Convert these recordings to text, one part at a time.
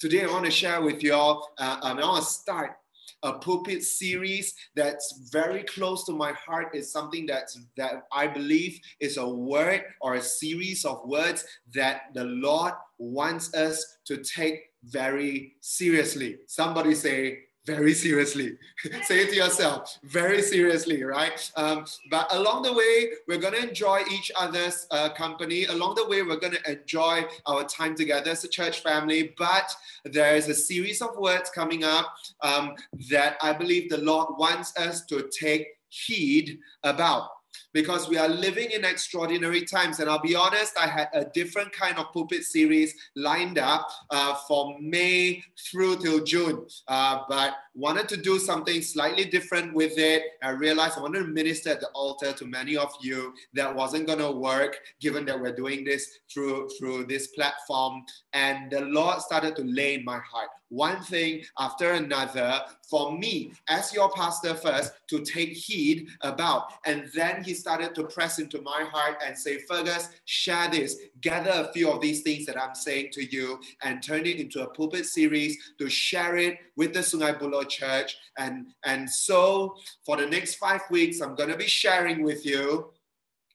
Today, I want to share with you all, uh, I want to start a pulpit series that's very close to my heart. It's something that's, that I believe is a word or a series of words that the Lord wants us to take very seriously. Somebody say, very seriously. Say it to yourself, very seriously, right? Um, but along the way, we're going to enjoy each other's uh, company. Along the way, we're going to enjoy our time together as a church family. But there is a series of words coming up um, that I believe the Lord wants us to take heed about because we are living in extraordinary times. And I'll be honest, I had a different kind of pulpit series lined up uh, from May through till June, uh, but wanted to do something slightly different with it. I realized I wanted to minister at the altar to many of you. That wasn't going to work, given that we're doing this through through this platform. And the Lord started to lay in my heart one thing after another for me as your pastor first to take heed about. And then he started to press into my heart and say, Fergus, share this, gather a few of these things that I'm saying to you and turn it into a pulpit series to share it with the Sungai Buloh Church. And, and so for the next five weeks, I'm going to be sharing with you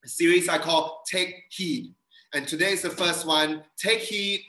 a series I call Take Heed. And today is the first one Take Heed,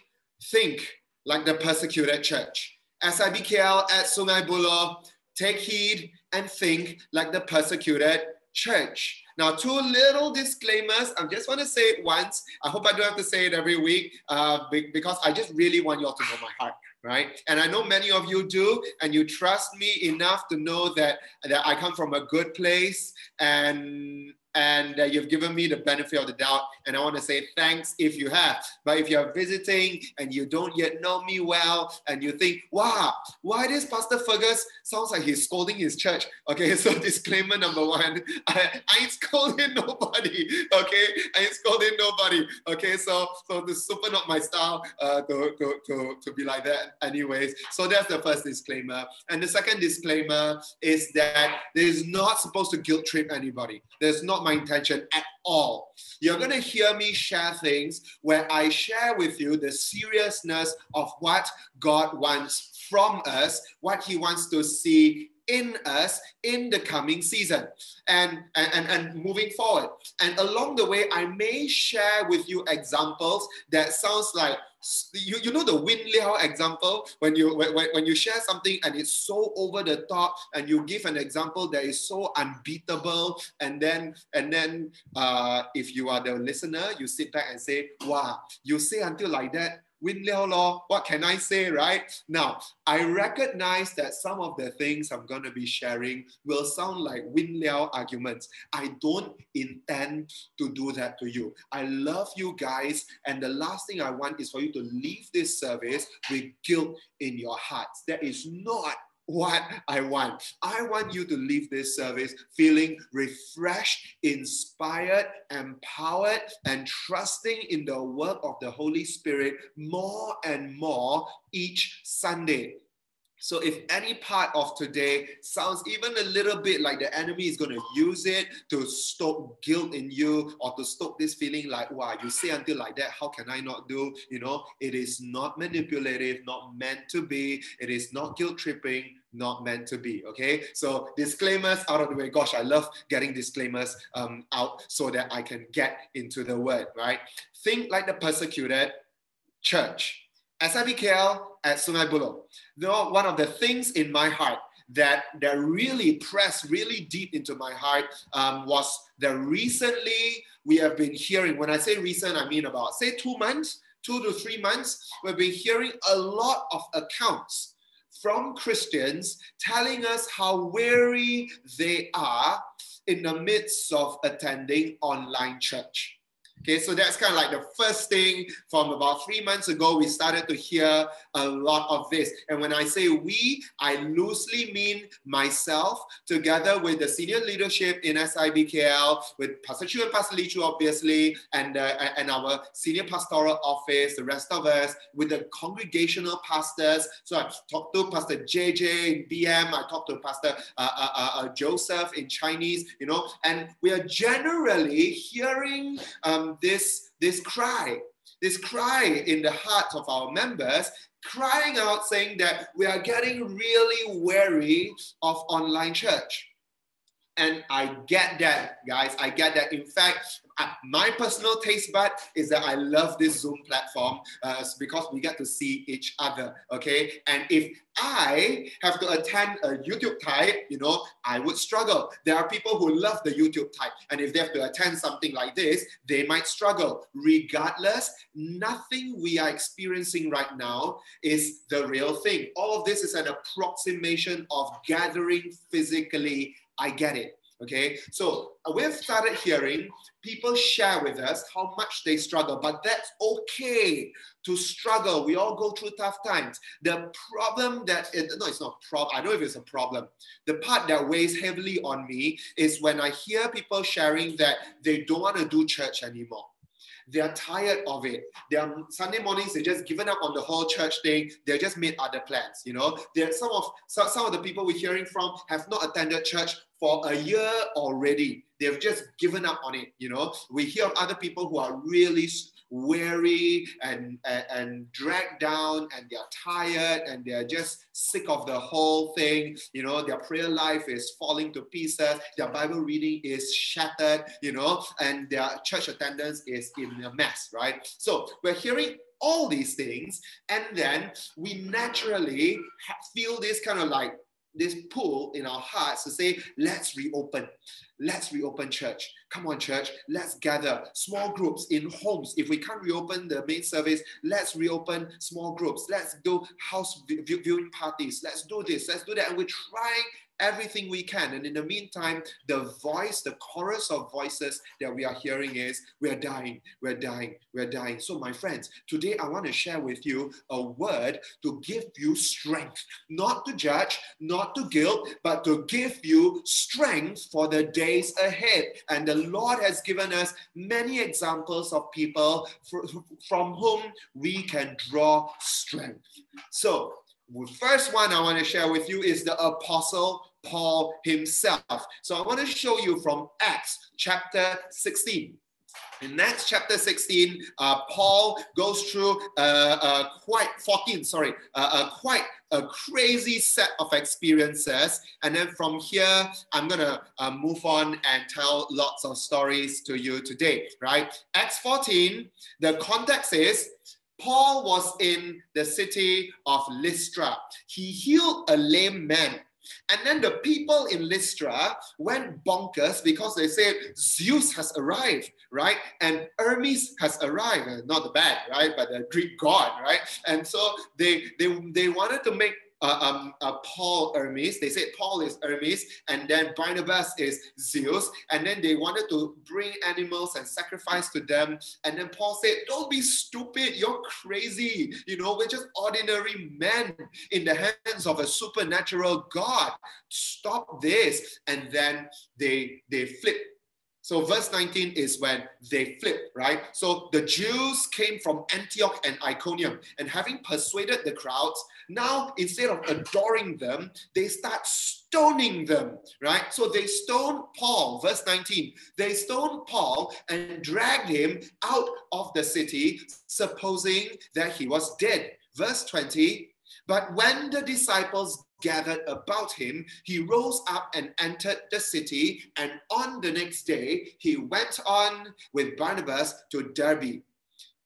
Think like the persecuted church. SIBKL at Sungai Buloh, take heed and think like the persecuted church. Now, two little disclaimers. I just want to say it once. I hope I don't have to say it every week uh, because I just really want you all to know my heart, right? And I know many of you do, and you trust me enough to know that, that I come from a good place and and uh, you've given me the benefit of the doubt. And I want to say thanks if you have. But if you're visiting and you don't yet know me well, and you think, wow, why does Pastor Fergus sounds like he's scolding his church? Okay, so disclaimer number one, I, I ain't scolding nobody. Okay, I ain't scolding nobody. Okay, so so this is super not my style uh, to, to, to, to be like that. Anyways, so that's the first disclaimer. And the second disclaimer is that there's not supposed to guilt trip anybody. There's not my intention at all. You're going to hear me share things where I share with you the seriousness of what God wants from us, what He wants to see in us in the coming season and, and, and moving forward. And along the way, I may share with you examples that sounds like you, you know the Win Liao example? When you when, when you share something and it's so over the top and you give an example that is so unbeatable and then and then uh, if you are the listener you sit back and say wow you say until like that Win Liao Law, what can I say, right? Now, I recognize that some of the things I'm going to be sharing will sound like Win Liao arguments. I don't intend to do that to you. I love you guys, and the last thing I want is for you to leave this service with guilt in your hearts. That is not what I want. I want you to leave this service feeling refreshed, inspired, empowered, and trusting in the work of the Holy Spirit more and more each Sunday. So if any part of today sounds even a little bit like the enemy is going to use it to stoke guilt in you or to stoke this feeling like, wow, you say until like that, how can I not do? You know, it is not manipulative, not meant to be. It is not guilt tripping, not meant to be. Okay, so disclaimers out of the way. Gosh, I love getting disclaimers um, out so that I can get into the word, right? Think like the persecuted church. SIBKL at Sungai Buloh. Though one of the things in my heart that that really pressed really deep into my heart um, was that recently we have been hearing. When I say recent, I mean about say two months, two to three months. We've been hearing a lot of accounts from Christians telling us how weary they are in the midst of attending online church. Okay, so that's kind of like the first thing from about three months ago, we started to hear a lot of this. And when I say we, I loosely mean myself, together with the senior leadership in SIBKL, with Pastor Chu and Pastor Lee Chu, obviously, and, uh, and our senior pastoral office, the rest of us, with the congregational pastors. So I talked to Pastor JJ in BM, I talked to Pastor uh, uh, Joseph in Chinese, you know, and we are generally hearing um, this, this cry this cry in the hearts of our members, crying out saying that we are getting really weary of online church. And I get that, guys. I get that. In fact, my personal taste bud is that I love this Zoom platform uh, because we get to see each other. Okay. And if I have to attend a YouTube type, you know, I would struggle. There are people who love the YouTube type. And if they have to attend something like this, they might struggle. Regardless, nothing we are experiencing right now is the real thing. All of this is an approximation of gathering physically I get it. Okay, so uh, we've started hearing people share with us how much they struggle, but that's okay to struggle. We all go through tough times. The problem that, it, no, it's not problem. I don't know if it's a problem. The part that weighs heavily on me is when I hear people sharing that they don't want to do church anymore. They're tired of it. They're Sunday mornings, they just given up on the whole church thing. They just made other plans. You know, there some of some, some of the people we're hearing from have not attended church for a year already. They've just given up on it. You know, we hear of other people who are really weary and, and, and dragged down and they're tired and they're just sick of the whole thing. You know, their prayer life is falling to pieces, their Bible reading is shattered, you know, and their church attendance is in a mess, right? So we're hearing all these things, and then we naturally feel this kind of like this pull in our hearts to say, let's reopen. Let's reopen church. Come on, church. Let's gather small groups in homes. If we can't reopen the main service, let's reopen small groups. Let's do house viewing parties. Let's do this. Let's do that. And we're trying everything we can. And in the meantime, the voice, the chorus of voices that we are hearing is we're dying, we're dying, we're dying. So, my friends, today I want to share with you a word to give you strength, not to judge, not to guilt, but to give you strength for the days ahead. And the Lord has given us many examples of people from whom we can draw strength. So, the first one I want to share with you is the Apostle Paul himself. So I want to show you from Acts chapter 16. In Acts chapter 16, uh, Paul goes through uh, uh, quite 14, sorry, uh, uh, quite a crazy set of experiences. And then from here, I'm to uh, move on and tell lots of stories to you today, right? Acts 14, the context is Paul was in the city of Lystra. He healed a lame man. And then the people in Lystra went bonkers because they said Zeus has arrived, right? And Hermes has arrived. Not the bad, right? But the Greek god, right? And so they they they wanted to make uh, um, uh, Paul Hermes. They said Paul is Hermes, and then Barnabas is Zeus. And then they wanted to bring animals and sacrifice to them. And then Paul said, Don't be stupid. You're crazy. You know, we're just ordinary men in the hands of a supernatural God. Stop this. And then they they flip so verse 19 is when they flip, right? So the Jews came from Antioch and Iconium, and having persuaded the crowds, now instead of adoring them, they start stoning them, right? So they stone Paul, verse 19. They stone Paul and dragged him out of the city, supposing that he was dead. Verse 20. But when the disciples gathered about him, he rose up and entered the city. And on the next day, he went on with Barnabas to Derbe.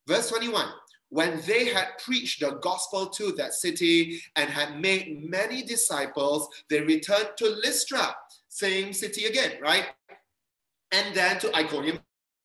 Verse 21 When they had preached the gospel to that city and had made many disciples, they returned to Lystra, same city again, right? And then to Iconium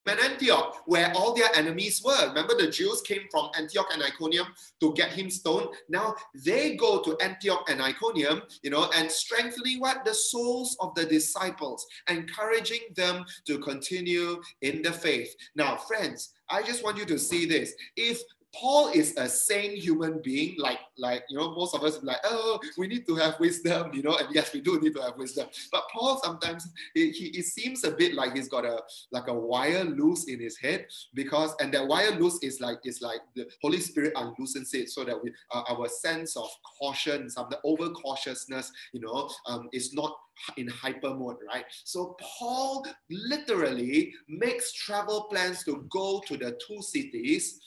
and Antioch, where all their enemies were. Remember, the Jews came from Antioch and Iconium to get him stoned. Now they go to Antioch and Iconium, you know, and strengthening what? The souls of the disciples, encouraging them to continue in the faith. Now, friends, I just want you to see this. If Paul is a sane human being, like like you know, most of us like, oh, we need to have wisdom, you know, and yes, we do need to have wisdom. But Paul sometimes it, he it seems a bit like he's got a like a wire loose in his head because and that wire loose is like is like the Holy Spirit unloosens it so that we uh, our sense of caution, some the over cautiousness, you know, um, is not in hyper mode, right? So Paul literally makes travel plans to go to the two cities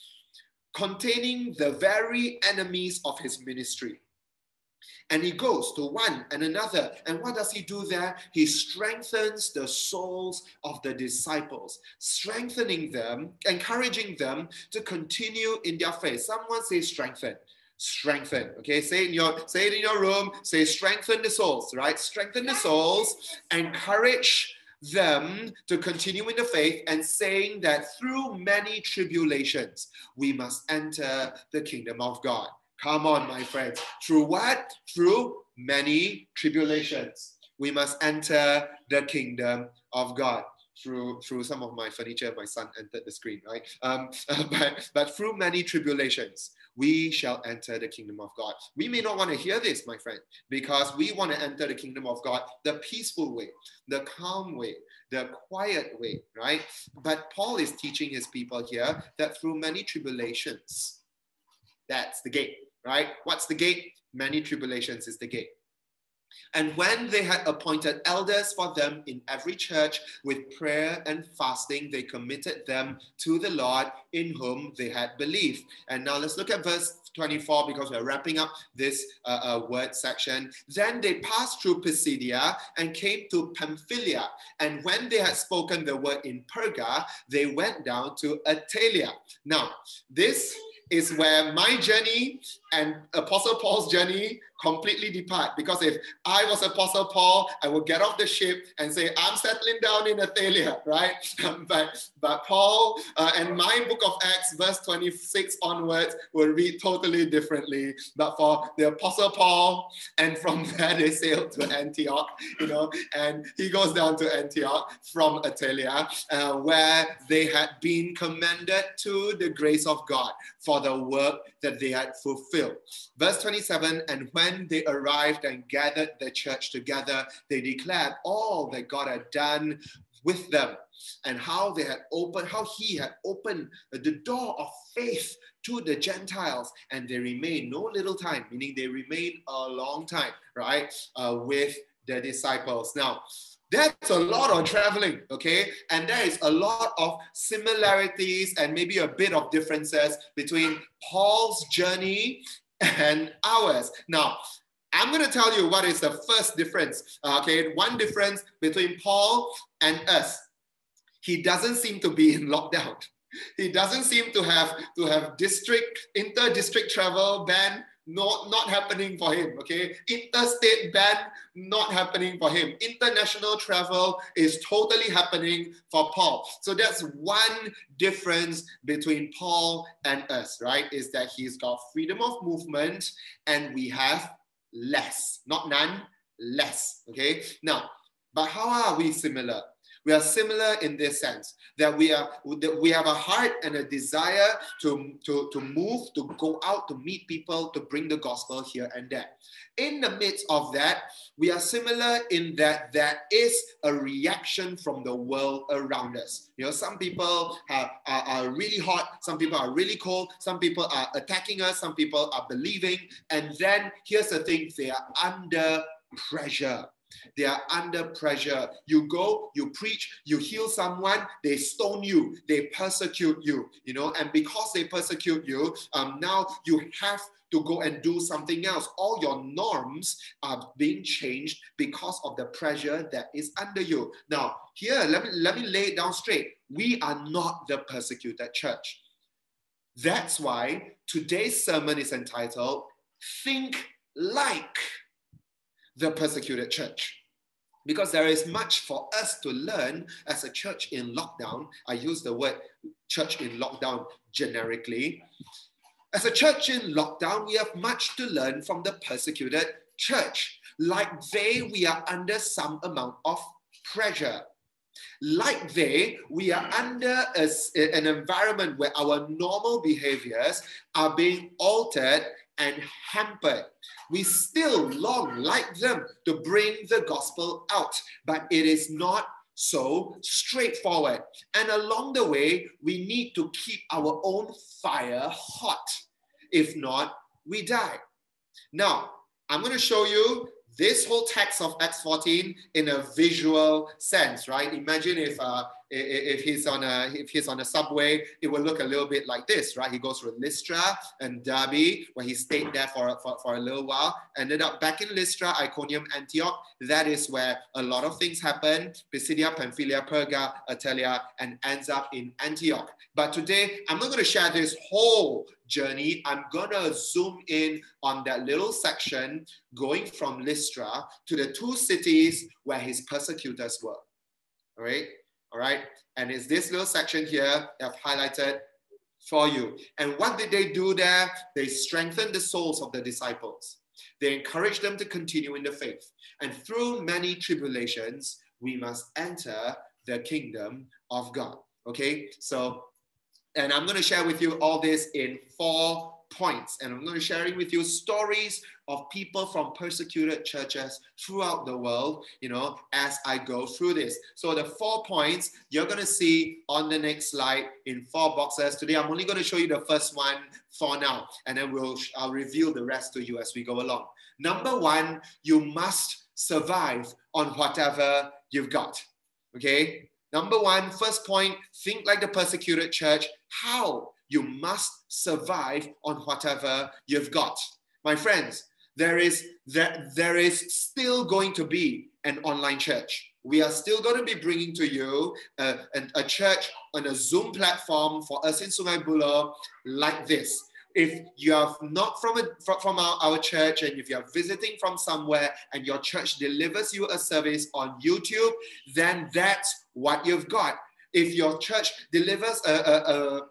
containing the very enemies of his ministry. And he goes to one and another. And what does he do there? He strengthens the souls of the disciples, strengthening them, encouraging them to continue in their faith. Someone say strengthen. Strengthen. Okay, say it in your say it in your room. Say strengthen the souls, right? Strengthen the souls, encourage them to continue in the faith and saying that through many tribulations we must enter the kingdom of God. Come on, my friends. Through what? Through many tribulations. We must enter the kingdom of God. Through, through some of my furniture, my son entered the screen, right? Um, but, but through many tribulations, we shall enter the kingdom of God. We may not want to hear this, my friend, because we want to enter the kingdom of God the peaceful way, the calm way, the quiet way, right? But Paul is teaching his people here that through many tribulations, that's the gate right? What's the gate? Many tribulations is the gate. And when they had appointed elders for them in every church with prayer and fasting, they committed them to the Lord in whom they had believed. And now let's look at verse 24 because we're wrapping up this uh, uh, word section. Then they passed through Pisidia and came to Pamphylia. And when they had spoken the word in Perga, they went down to Attalia. Now, this is where my journey and Apostle Paul's journey completely depart. Because if I was Apostle Paul, I would get off the ship and say, I'm settling down in Attalia, right? but, but Paul uh, and my book of Acts, verse 26 onwards, will read totally differently. But for the Apostle Paul, and from there they sailed to Antioch, you know, and he goes down to Antioch from Attalia, uh, where they had been commended to the grace of God for the work that they had fulfilled. Verse 27 And when they arrived and gathered the church together, they declared all that God had done with them and how they had opened, how he had opened the door of faith to the Gentiles, and they remained no little time, meaning they remained a long time, right, uh, with the disciples. Now, that's a lot of traveling, okay? And there is a lot of similarities and maybe a bit of differences between Paul's journey and ours. Now, I'm going to tell you what is the first difference, uh, okay? One difference between Paul and us. He doesn't seem to be in lockdown. He doesn't seem to have to have district inter-district travel ban not not happening for him okay? Interstate ban not happening for him. International travel is totally happening for paul. So that's one difference between paul and us right? Is that he's got freedom of movement and we have less not none less okay? Now but how are we similar we are similar in this sense that we are that we have a heart and a desire to, to, to move, to go out, to meet people, to bring the gospel here and there. In the midst of that, we are similar in that there is a reaction from the world around us. You know, some people are, are, are really hot, some people are really cold, some people are attacking us, some people are believing. And then here's the thing they are under pressure. They are under pressure. You go, you preach, you heal someone, they stone you, they persecute you, you know, and because they persecute you, um, now you have to go and do something else. All your norms are being changed because of the pressure that is under you. Now, here, let me, let me lay it down straight. We are not the persecuted church. That's why today's sermon is entitled Think Like the persecuted church. Because there is much for us to learn as a church in lockdown. I use the word church in lockdown generically. As a church in lockdown, we have much to learn from the persecuted church. Like they, we are under some amount of pressure. Like they, we are under a, an environment where our normal behaviors are being altered and hampered. We still long, like them, to bring the gospel out, but it is not so straightforward. And along the way, we need to keep our own fire hot. If not, we die. Now, I'm going to show you this whole text of Acts 14 in a visual sense, right? Imagine if uh, if he's on a if he's on a subway, it will look a little bit like this, right? He goes through Lystra and Derbe, where he stayed there for, for, for a little while, ended up back in Lystra, Iconium, Antioch. That is where a lot of things happen. Pisidia, Pamphylia, Perga, Attalia, and ends up in Antioch. But today, I'm not going to share this whole journey. I'm to zoom in on that little section going from Lystra to the two cities where his persecutors were. All right. All right. And it's this little section here I've highlighted for you. And what did they do there? They strengthened the souls of the disciples. They encouraged them to continue in the faith. And through many tribulations, we must enter the kingdom of God. Okay. So, and I'm going to share with you all this in four points. And I'm going to share with you stories of people from persecuted churches throughout the world, you know, as I go through this. So the four points you're going to see on the next slide in four boxes. Today, I'm only going to show you the first one for now, and then we'll I'll reveal the rest to you as we go along. Number one, you must survive on whatever you've got. Okay. Number one, first point, think like the persecuted church. How? You must survive on whatever you've got. My friends, there is there, there is still going to be an online church. We are still going to be bringing to you uh, a, a, a church on a Zoom platform for us in Sungai Buloh like this. If you are not from, a, from our, our church and if you are visiting from somewhere and your church delivers you a service on YouTube, then that's what you've got. If your church delivers a, a, a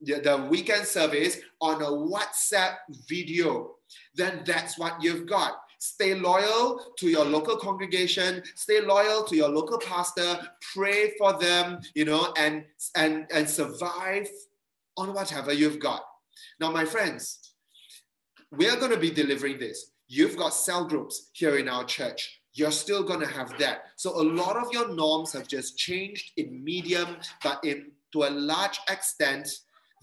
the weekend service on a WhatsApp video, then that's what you've got. Stay loyal to your local congregation, stay loyal to your local pastor, pray for them, you know, and and and survive on whatever you've got. Now, my friends, we are going to be delivering this. You've got cell groups here in our church. You're still going to have that. So a lot of your norms have just changed in medium, but in to a large extent,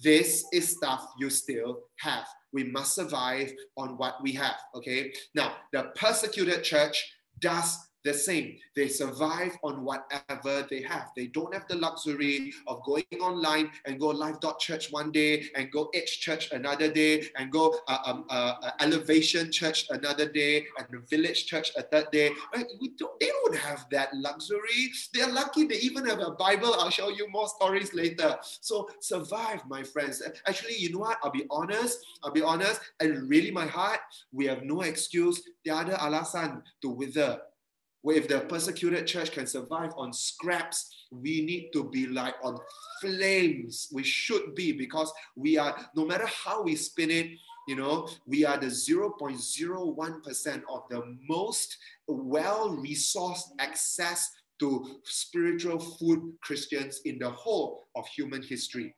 this is stuff you still have. We must survive on what we have. Okay. Now, the persecuted church does the same. They survive on whatever they have. They don't have the luxury of going online and go Life.Church one day and go edge church another day and go uh, um, uh, uh, elevation church another day and the village church a third day. We don't, they don't have that luxury. They're lucky they even have a Bible. I'll show you more stories later. So survive, my friends. Actually, you know what? I'll be honest. I'll be honest. And really, my heart, we have no excuse. The other alasan to wither where if the persecuted church can survive on scraps, we need to be like on flames. We should be because we are, no matter how we spin it, you know, we are the 0.01% of the most well resourced access to spiritual food Christians in the whole of human history.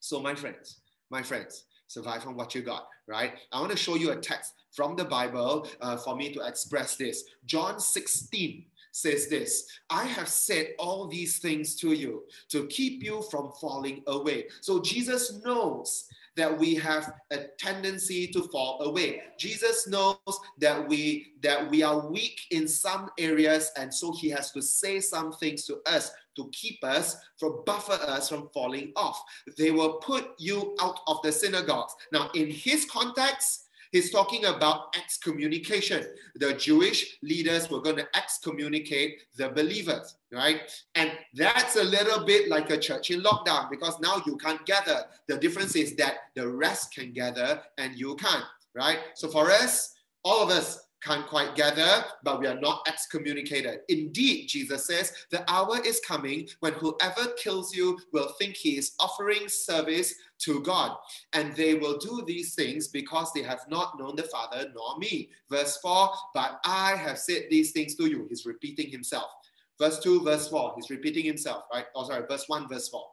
So, my friends, my friends, survive on what you got, right? I want to show you a text from the Bible uh, for me to express this. John 16 says this I have said all these things to you to keep you from falling away. So Jesus knows that we have a tendency to fall away. Jesus knows that we that we are weak in some areas and so he has to say some things to us to keep us from buffer us from falling off. They will put you out of the synagogues. Now in his context He's talking about excommunication. The Jewish leaders were going to excommunicate the believers, right? And that's a little bit like a church in lockdown because now you can't gather. The difference is that the rest can gather and you can't, right? So for us, all of us can't quite gather, but we are not excommunicated. Indeed, Jesus says, the hour is coming when whoever kills you will think he is offering service to God. And they will do these things because they have not known the Father nor me. Verse 4, but I have said these things to you. He's repeating himself. Verse 2, verse 4, he's repeating himself, right? Oh, sorry, verse 1, verse 4.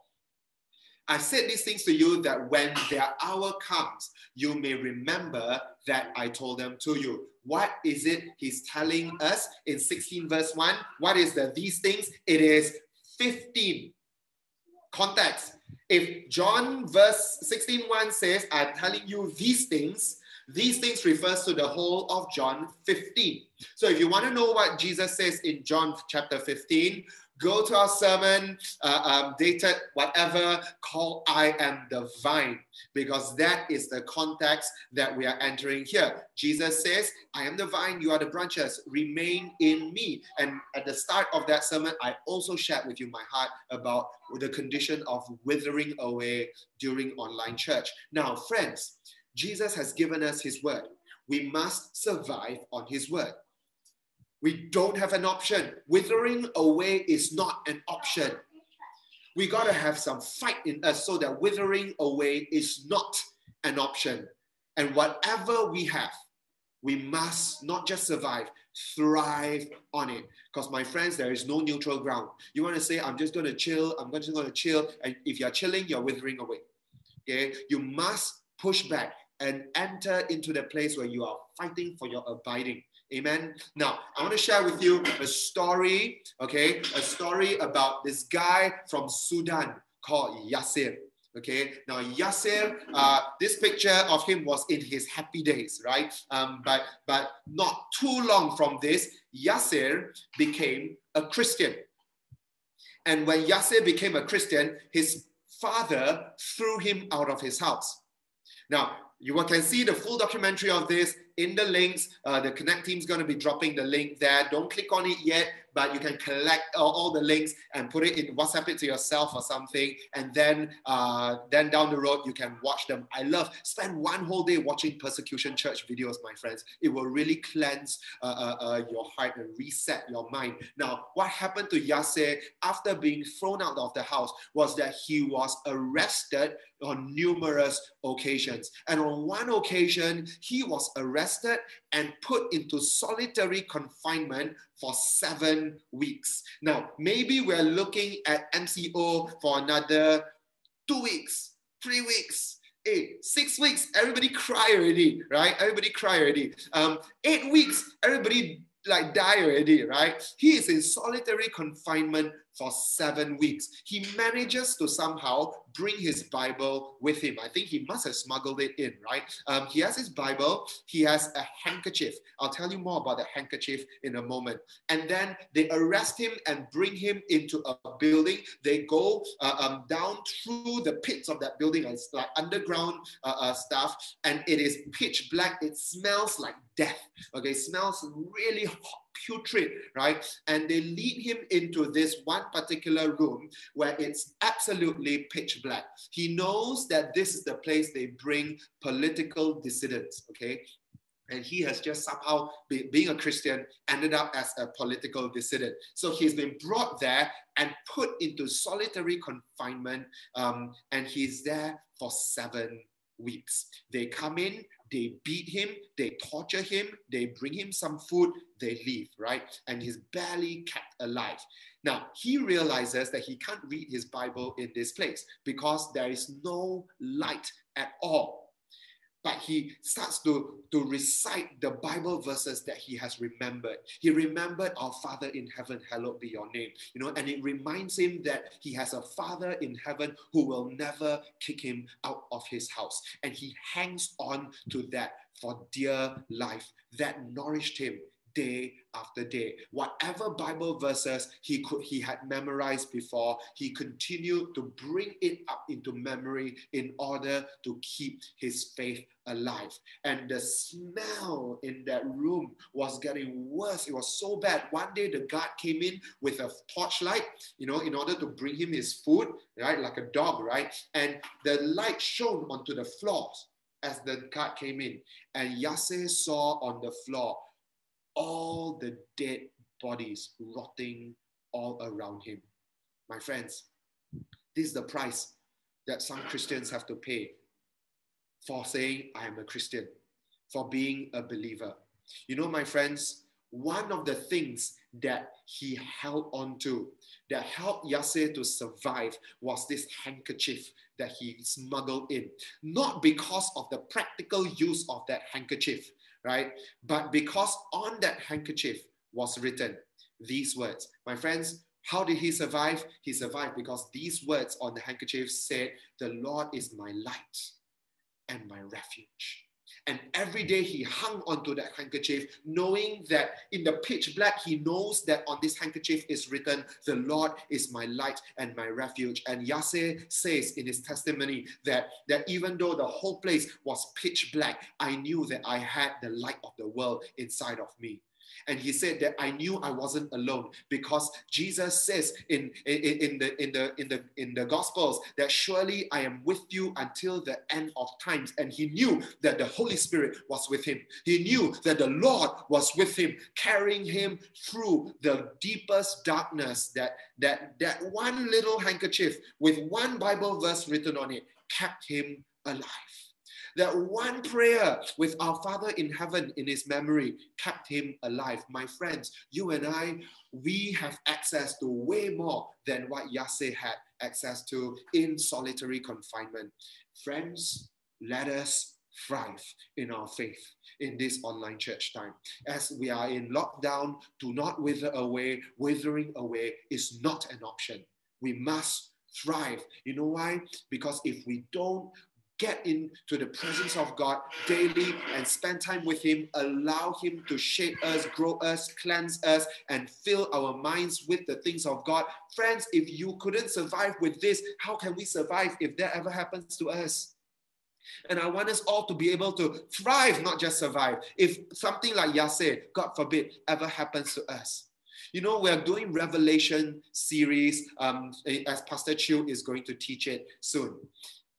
I said these things to you that when their hour comes, you may remember that I told them to you. What is it he's telling us in 16 verse 1? What is the these things? It is 15. Context. If John verse 16 1 says, I'm telling you these things, These things refers to the whole of John 15. So if you want to know what Jesus says in John chapter 15, go to our sermon uh, um, dated whatever call I am the vine, because that is the context that we are entering here. Jesus says, I am the vine, you are the branches, remain in me. And at the start of that sermon, I also shared with you my heart about the condition of withering away during online church. Now, friends, Jesus has given us his word. We must survive on his word. We don't have an option. Withering away is not an option. We got to have some fight in us so that withering away is not an option. And whatever we have, we must not just survive, thrive on it. Because my friends, there is no neutral ground. You want to say, I'm just going to chill, I'm just going to chill. And if you're chilling, you're withering away. Okay? You must push back and enter into the place where you are fighting for your abiding. Amen. Now, I want to share with you a story, okay? A story about this guy from Sudan called Yasser. Okay, now Yasser, uh, this picture of him was in his happy days, right? Um, but but not too long from this, Yasser became a Christian. And when Yasser became a Christian, his father threw him out of his house. Now, you can see the full documentary of this in the links. Uh, the Connect team is going to be dropping the link there. Don't click on it yet, but you can collect all, all the links and put it in WhatsApp it to yourself or something. And then, uh, then down the road, you can watch them. I love spend one whole day watching persecution church videos, my friends. It will really cleanse uh, uh, uh your heart and reset your mind. Now, what happened to Yasser after being thrown out of the house was that he was arrested on numerous occasions. And on one occasion, he was arrested and put into solitary confinement for seven weeks. Now, maybe we're looking at MCO for another two weeks, three weeks, eight, six weeks, everybody cry already, right? Everybody cry already. Um, eight weeks, everybody like die already, right? He is in solitary confinement for seven weeks. He manages to somehow bring his Bible with him. I think he must have smuggled it in, right? Um, he has his Bible, he has a handkerchief. I'll tell you more about the handkerchief in a moment. And then they arrest him and bring him into a building. They go uh, um, down through the pits of that building, it's like underground uh, uh, stuff, and it is pitch black. It smells like death. Okay, smells really hot putrid, right? And they lead him into this one particular room where it's absolutely pitch black. He knows that this is the place they bring political dissidents, okay? and he has just somehow, be, being a Christian, ended up as a political dissident. So he's been brought there and put into solitary confinement, um, and he's there for seven weeks. They come in, they beat him, they torture him, they bring him some food, they leave, right? And he's barely kept alive. Now, he realizes that he can't read his Bible in this place because there is no light at all but he starts to, to recite the Bible verses that he has remembered. He remembered our Father in heaven, hallowed be your name. You know, and it reminds him that he has a Father in heaven who will never kick him out of his house. And he hangs on to that for dear life. That nourished him day after day. Whatever Bible verses he could he had memorized before, he continued to bring it up into memory in order to keep his faith alive. And the smell in that room was getting worse. It was so bad. One day the guard came in with a torchlight, you know, in order to bring him his food, right? Like a dog, right? And the light shone onto the floors as the guard came in. And Yasser saw on the floor all the dead bodies rotting all around him. My friends, this is the price that some Christians have to pay for saying, I am a Christian, for being a believer. You know, my friends, one of the things that he held on to that helped Yasser to survive was this handkerchief that he smuggled in. Not because of the practical use of that handkerchief, right? But because on that handkerchief was written these words, my friends, how did he survive? He survived because these words on the handkerchief said, The Lord is my light and my refuge. And every day he hung onto that handkerchief, knowing that in the pitch black, he knows that on this handkerchief is written, The Lord is my light and my refuge. And Yasser says in his testimony that, that even though the whole place was pitch black, I knew that I had the light of the world inside of me. And he said that I knew I wasn't alone because Jesus says in, in, in, the in the in the in the gospels that surely I am with you until the end of times. And he knew that the Holy Spirit was with him. He knew that the Lord was with him, carrying him through the deepest darkness that that that one little handkerchief with one Bible verse written on it kept him alive. That one prayer with our Father in heaven in his memory kept him alive. My friends, you and I, we have access to way more than what Yasser had access to in solitary confinement. Friends, let us thrive in our faith in this online church time. As we are in lockdown, do not wither away. Withering away is not an option. We must thrive. You know why? Because if we don't, get into the presence of God daily and spend time with Him, allow Him to shape us, grow us, cleanse us, and fill our minds with the things of God. Friends, if you couldn't survive with this, how can we survive if that ever happens to us? And I want us all to be able to thrive, not just survive. If something like Yasser, God forbid, ever happens to us. You know, we're doing Revelation series um, as Pastor Chiu is going to teach it soon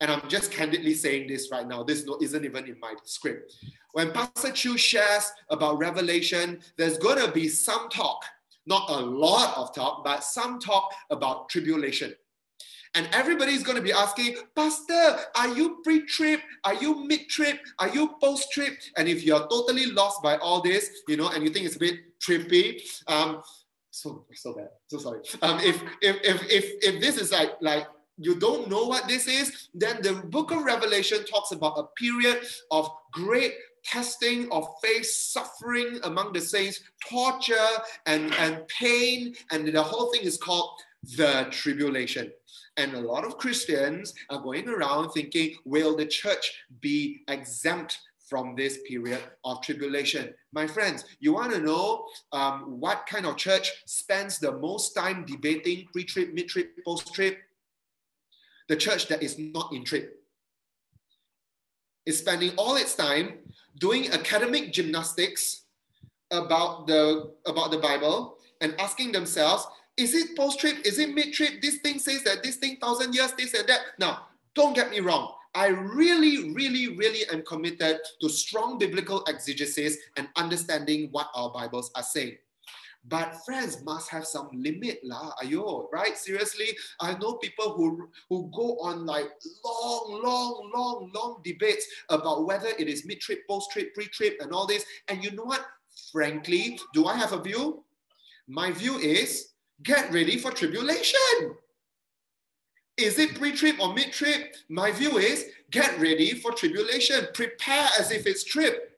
and I'm just candidly saying this right now, this isn't even in my script. When Pastor Chu shares about Revelation, there's going to be some talk, not a lot of talk, but some talk about tribulation. And everybody's going to be asking, Pastor, are you pre trip? Are you mid trip? Are you post trip? And if you're totally lost by all this, you know, and you think it's a bit trippy, um, so so bad, so sorry. Um, if if if if if this is like like you don't know what this is, then the book of Revelation talks about a period of great testing of faith, suffering among the saints, torture and, and pain, and the whole thing is called the tribulation. And a lot of Christians are going around thinking, will the church be exempt from this period of tribulation. My friends, you want to know um, what kind of church spends the most time debating pre trip, mid trip, post trip? The church that is not in trade is spending all its time doing academic gymnastics about the about the Bible and asking themselves, is it post trip? Is it mid trip? This thing says that this thing thousand years, this and that. Now, don't get me wrong. I really, really, really am committed to strong biblical exegesis and understanding what our Bibles are saying. But friends must have some limit lah. Ayo, right? Seriously, I know people who who go on like long, long, long, long debates about whether it is mid-trip, post-trip, pre-trip, and all this. And you know what? Frankly, do I have a view? My view is get ready for tribulation. Is it pre-trip or mid-trip? My view is get ready for tribulation. Prepare as if it's trip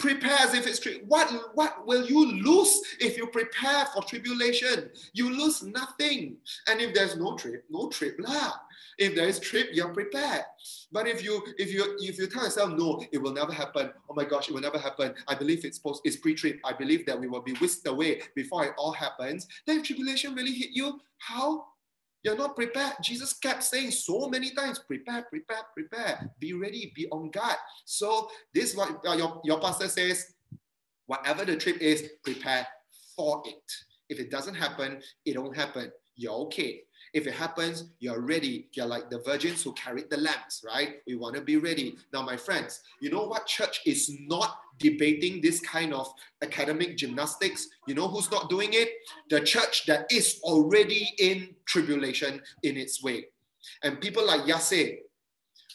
prepare as if it's what what will you lose if you prepare for tribulation? You lose nothing. And if there's no trip no trip lah if there is trip you're prepared. But if you if you if you tell yourself no it will never happen. Oh my gosh it will never happen. I believe it's post it's pre-trip i believe that we will be whisked away before it all happens then tribulation really hit you. How you're not prepared. Jesus kept saying so many times, prepare, prepare, prepare. Be ready, be on guard. So this is what uh, your, your pastor says, whatever the trip is, prepare for it. If it doesn't happen, it won't happen. You're okay. If it happens, you're ready. You're like the virgins who carried the lamps, right? We want to be ready. Now, my friends, you know what church is not debating this kind of academic gymnastics? You know who's not doing it? The church that is already in tribulation in its way. And people like Yasser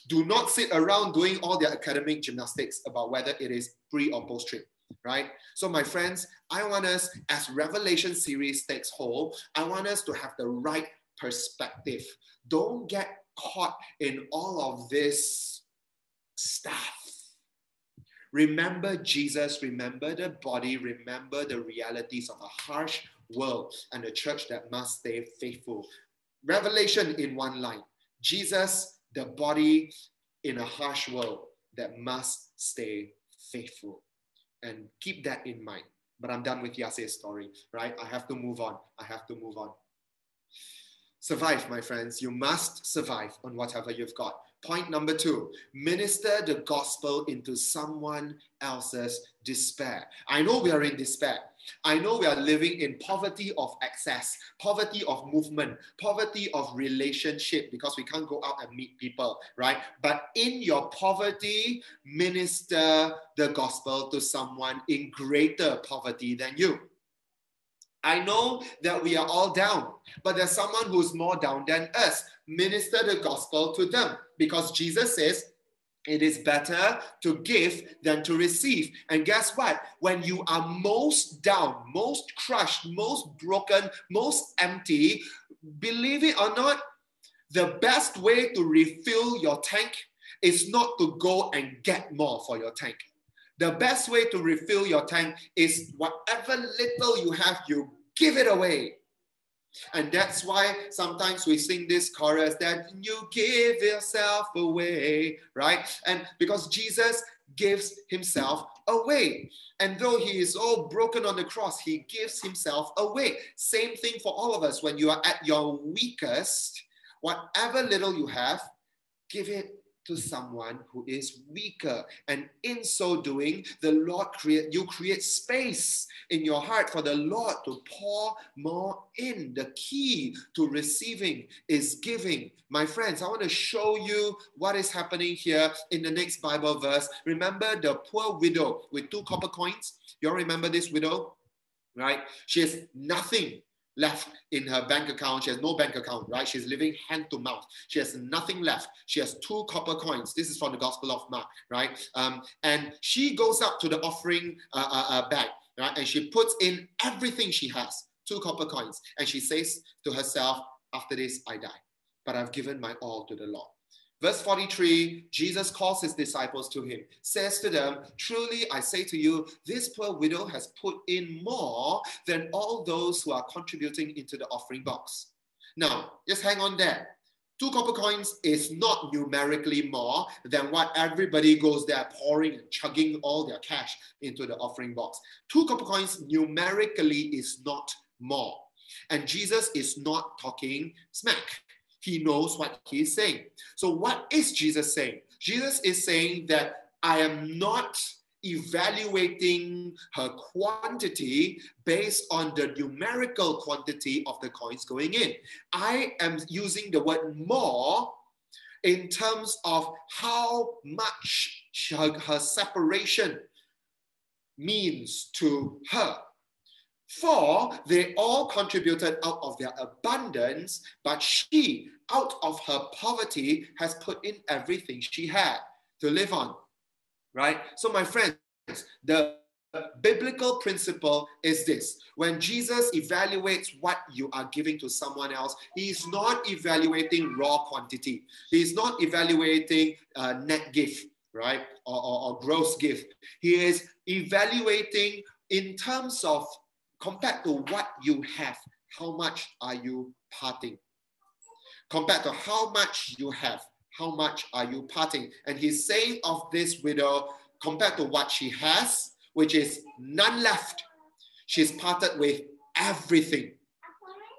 do not sit around doing all their academic gymnastics about whether it is pre or post trip right? So, my friends, I want us, as Revelation series takes hold, I want us to have the right perspective. Don't get caught in all of this stuff. Remember Jesus, remember the body, remember the realities of a harsh world and a church that must stay faithful. Revelation in one line Jesus, the body in a harsh world. that must stay faithful. And keep that in mind. But I'm done with Yasser's story, right? I have to move on. I have to move on. Survive, my friends. You must survive on whatever you've got. Point number two minister the gospel into someone else's despair. I know we are in despair. I know we are living in poverty of access, poverty of movement, poverty of relationship because we can't go out and meet people, right? But in your poverty, minister the gospel to someone in greater poverty than you. I know that we are all down, but there's someone who's more down than us. Minister the gospel to them because Jesus says, it is better to give than to receive. And guess what? When you are most down, most crushed, most broken, most empty, believe it or not, the best way to refill your tank is not to go and get more for your tank. The best way to refill your tank is whatever little you have, you give it away. And that's why sometimes we sing this chorus that you give yourself away, right? And because Jesus gives himself away. And though he is all broken on the cross, he gives himself away. Same thing for all of us. When you are at your weakest, whatever little you have, give it to someone who is weaker. And in so doing, the Lord create you create space in your heart for the Lord to pour more in. The key to receiving is giving. My friends, I want to show you what is happening here in the next Bible verse. Remember the poor widow with two copper coins? You all remember this widow? Right? She has nothing left in her bank account. She has no bank account, right? She's living hand to mouth. She has nothing left. She has two copper coins. This is from the Gospel of Mark, right? Um, and she goes up to the offering uh, uh, uh, bag, right? And she puts in everything she has, two copper coins. And she says to herself, after this, I die. But I've given my all to the Lord. Verse 43 Jesus calls his disciples to him, says to them, Truly I say to you, this poor widow has put in more than all those who are contributing into the offering box. Now, just hang on there. Two copper coins is not numerically more than what everybody goes there pouring and chugging all their cash into the offering box. Two copper coins numerically is not more. And Jesus is not talking smack. He knows what he's saying. So, what is Jesus saying? Jesus is saying that I am not evaluating her quantity based on the numerical quantity of the coins going in. I am using the word more in terms of how much her, her separation means to her. For they all contributed out of their abundance, but she, out of her poverty, has put in everything she had to live on. Right? So, my friends, the biblical principle is this when Jesus evaluates what you are giving to someone else, he's not evaluating raw quantity, he's not evaluating uh, net gift, right? Or, or, or gross gift. He is evaluating in terms of compared to what you have, how much are you parting? Compared to how much you have, how much are you parting? And he's saying of this widow, compared to what she has, which is none left, she's parted with everything.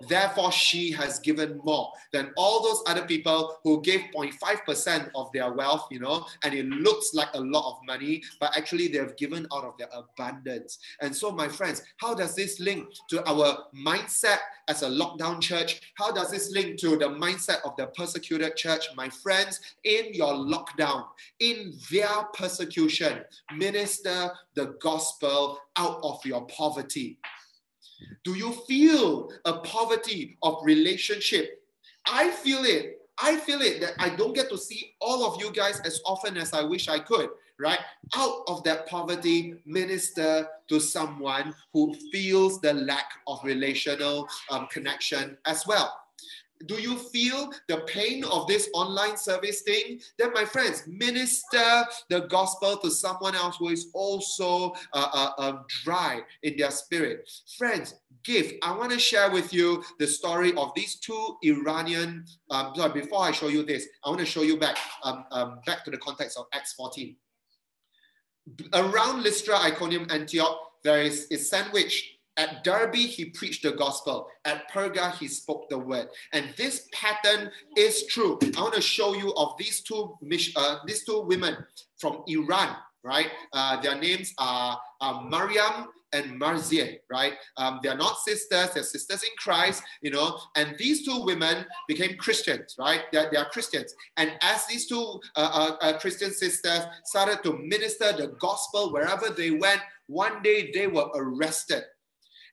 Therefore, she has given more than all those other people who gave 0.5% of their wealth, you know, and it looks like a lot of money, but actually they have given out of their abundance. And so, my friends, how does this link to our mindset as a lockdown church? How does this link to the mindset of the persecuted church? My friends, in your lockdown, in their persecution, minister the gospel out of your poverty. Do you feel a poverty of relationship? I feel it. I feel it that I don't get to see all of you guys as often as I wish I could, right? Out of that poverty, minister to someone who feels the lack of relational um, connection as well do you feel the pain of this online service thing? Then, my friends, minister the gospel to someone else who is also uh, uh, uh, dry in their spirit. Friends, give. I want to share with you the story of these two Iranian. Um, sorry, before I show you this, I want to show you back um, um, back to the context of Acts 14. around Lystra, Iconium, Antioch, there is, is sandwiched at Derbe, he preached the gospel. At Perga, he spoke the word. And this pattern is true. I want to show you of these two, uh, these two women from Iran, right? Uh, their names are uh, Mariam and Marzieh, right? Um, they are not sisters, they're sisters in Christ, you know. And these two women became Christians, right? They're, they are Christians. And as these two uh, uh, uh, Christian sisters started to minister the gospel wherever they went, one day they were arrested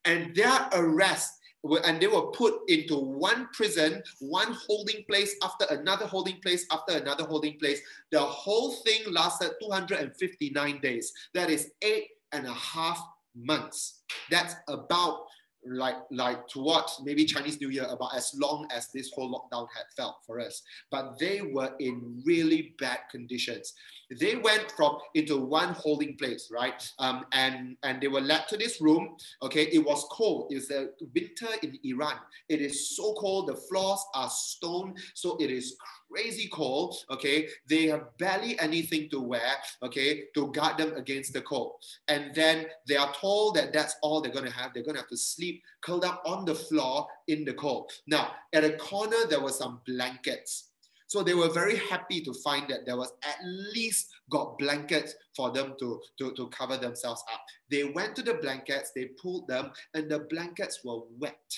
and their arrest and they were put into one prison, one holding place after another holding place after another holding place. The whole thing lasted 259 days. That is eight and a half months. That's about like like towards maybe Chinese New Year about as long as this whole lockdown had felt for us. But they were in really bad conditions. They went from into one holding place, right? Um, and and they were led to this room. Okay, it was cold. It's the winter in Iran. It is so cold. The floors are stone, so it is crazy cold. Okay, they have barely anything to wear. Okay, to guard them against the cold. And then they are told that that's all they're gonna have. They're gonna have to sleep curled up on the floor in the cold. Now, at a corner there were some blankets. So they were very happy to find that there was at least got blankets for them to, to, to cover themselves up. They went to the blankets, they pulled them, and the blankets were wet.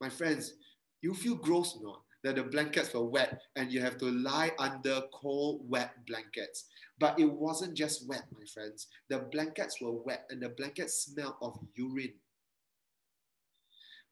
My friends, you feel gross not? That the blankets were wet and you have to lie under cold, wet blankets. But it wasn't just wet, my friends. The blankets were wet and the blankets smelled of urine.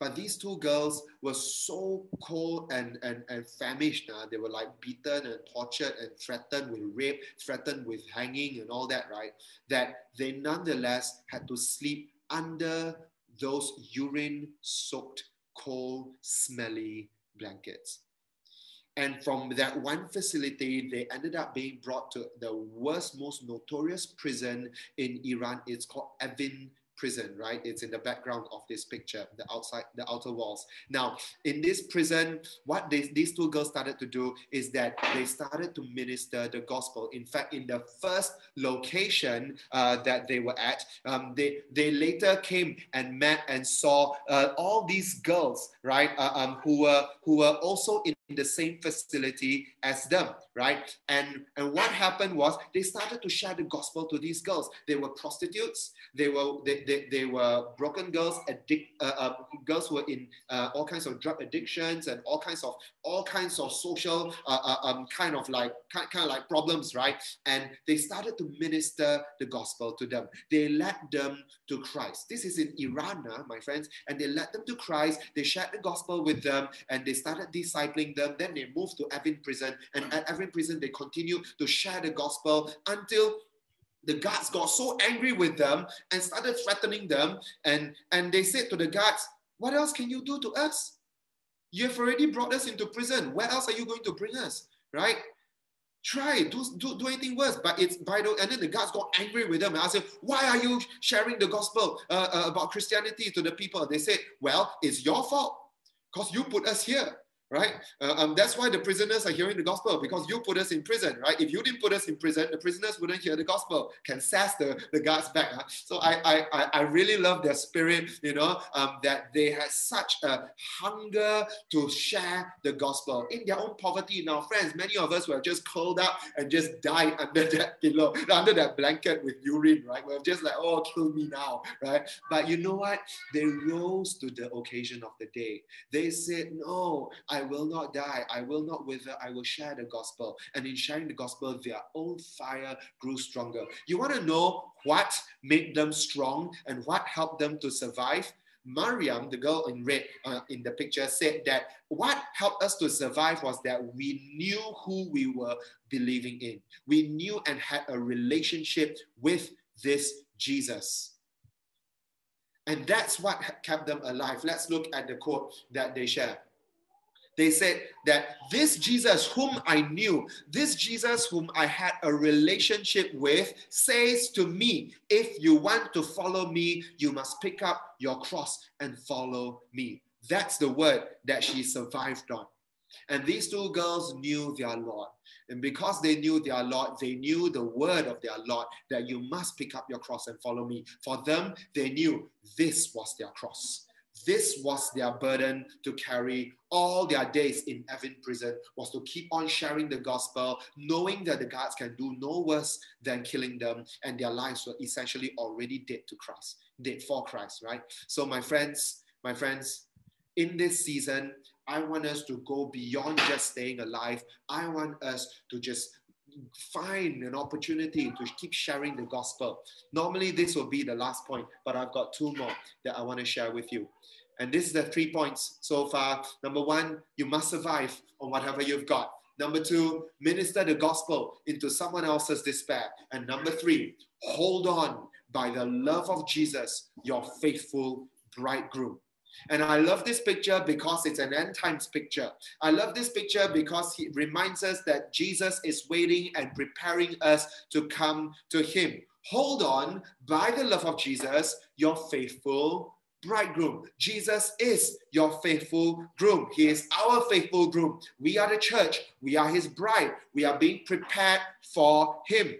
But these two girls were so cold and, and, and famished. Uh, they were like beaten and tortured and threatened with rape, threatened with hanging and all that, right? That they nonetheless had to sleep under those urine soaked, cold, smelly blankets. And from that one facility, they ended up being brought to the worst, most notorious prison in Iran. It's called Evin prison, right? It's in the background of this picture, the outside, the outer walls. Now, in this prison, what they, these two girls started to do is that they started to minister the gospel. In fact, in the first location uh, that they were at, um, they, they later came and met and saw uh, all these girls, right, uh, um, who were who were also in the same facility as them, right? And and what happened was they started to share the gospel to these girls. They were prostitutes. They were they, they, they were broken girls, addict uh, uh, girls who were in uh, all kinds of drug addictions and all kinds of all kinds of social uh, uh, um, kind of like kind, kind of like problems, right? And they started to minister the gospel to them. They led them to Christ. This is in Iran, my friends, and they led them to Christ. They shared the gospel with them, and they started discipling them. Then they moved to Evin prison. And at Evin prison, they continued to share the gospel until the guards got so angry with them and started threatening them. And, and they said to the guards, What else can you do to us? You have already brought us into prison. Where else are you going to bring us? Right? Try, do, do, do anything worse. But it's by the and then the guards got angry with them and asked them, Why are you sharing the gospel uh, uh, about Christianity to the people? They said, Well, it's your fault because you put us here right? Uh, um, that's why the prisoners are hearing the gospel because you put us in prison, right? If you didn't put us in prison, the prisoners wouldn't hear the gospel. Can sass the, the guards back. Huh? So I, I I really love their spirit, you know, um, that they had such a hunger to share the gospel in their own poverty. Now, friends, many of us were just curled up and just died under that pillow, under that blanket with urine, right? We're just like, oh, kill me now, right? But you know what? They rose to the occasion of the day. They said, no, I I will not die. I will not wither. I will share the gospel. And in sharing the gospel, their own fire grew stronger. You want to know what made them strong and what helped them to survive? Mariam, the girl in red uh, in the picture, said that what helped us to survive was that we knew who we were believing in. We knew and had a relationship with this Jesus. And that's what kept them alive. Let's look at the quote that they share. They said that this Jesus, whom I knew, this Jesus, whom I had a relationship with, says to me, If you want to follow me, you must pick up your cross and follow me. That's the word that she survived on. And these two girls knew their Lord. And because they knew their Lord, they knew the word of their Lord that you must pick up your cross and follow me. For them, they knew this was their cross. This was their burden to carry all their days in Evin prison was to keep on sharing the gospel, knowing that the guards can do no worse than killing them, and their lives were essentially already dead to Christ, dead for Christ, right? So, my friends, my friends, in this season, I want us to go beyond just staying alive. I want us to just find an opportunity to keep sharing the gospel. Normally, this will be the last point, but I've got two more that I want to share with you. And this is the three points so far. Number one, you must survive on whatever you've got. Number two, minister the gospel into someone else's despair. And number three, hold on by the love of Jesus, your faithful bridegroom. And I love this picture because it's an end times picture. I love this picture because it reminds us that Jesus is waiting and preparing us to come to Him. Hold on by the love of Jesus, your faithful bridegroom. Jesus is your faithful groom. He is our faithful groom. We are the church. We are His bride. We are being prepared for Him.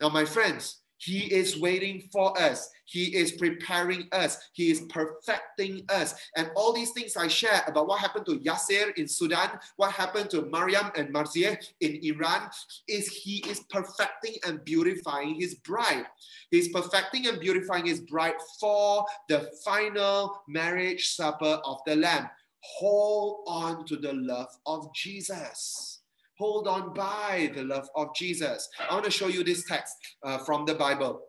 Now, my friends, he is waiting for us. He is preparing us. He is perfecting us. And all these things I share about what happened to Yasser in Sudan, what happened to Mariam and Marzieh in Iran, is he is perfecting and beautifying his bride. He's perfecting and beautifying his bride for the final marriage supper of the Lamb. Hold on to the love of Jesus hold on by the love of Jesus. I want to show you this text uh, from the Bible.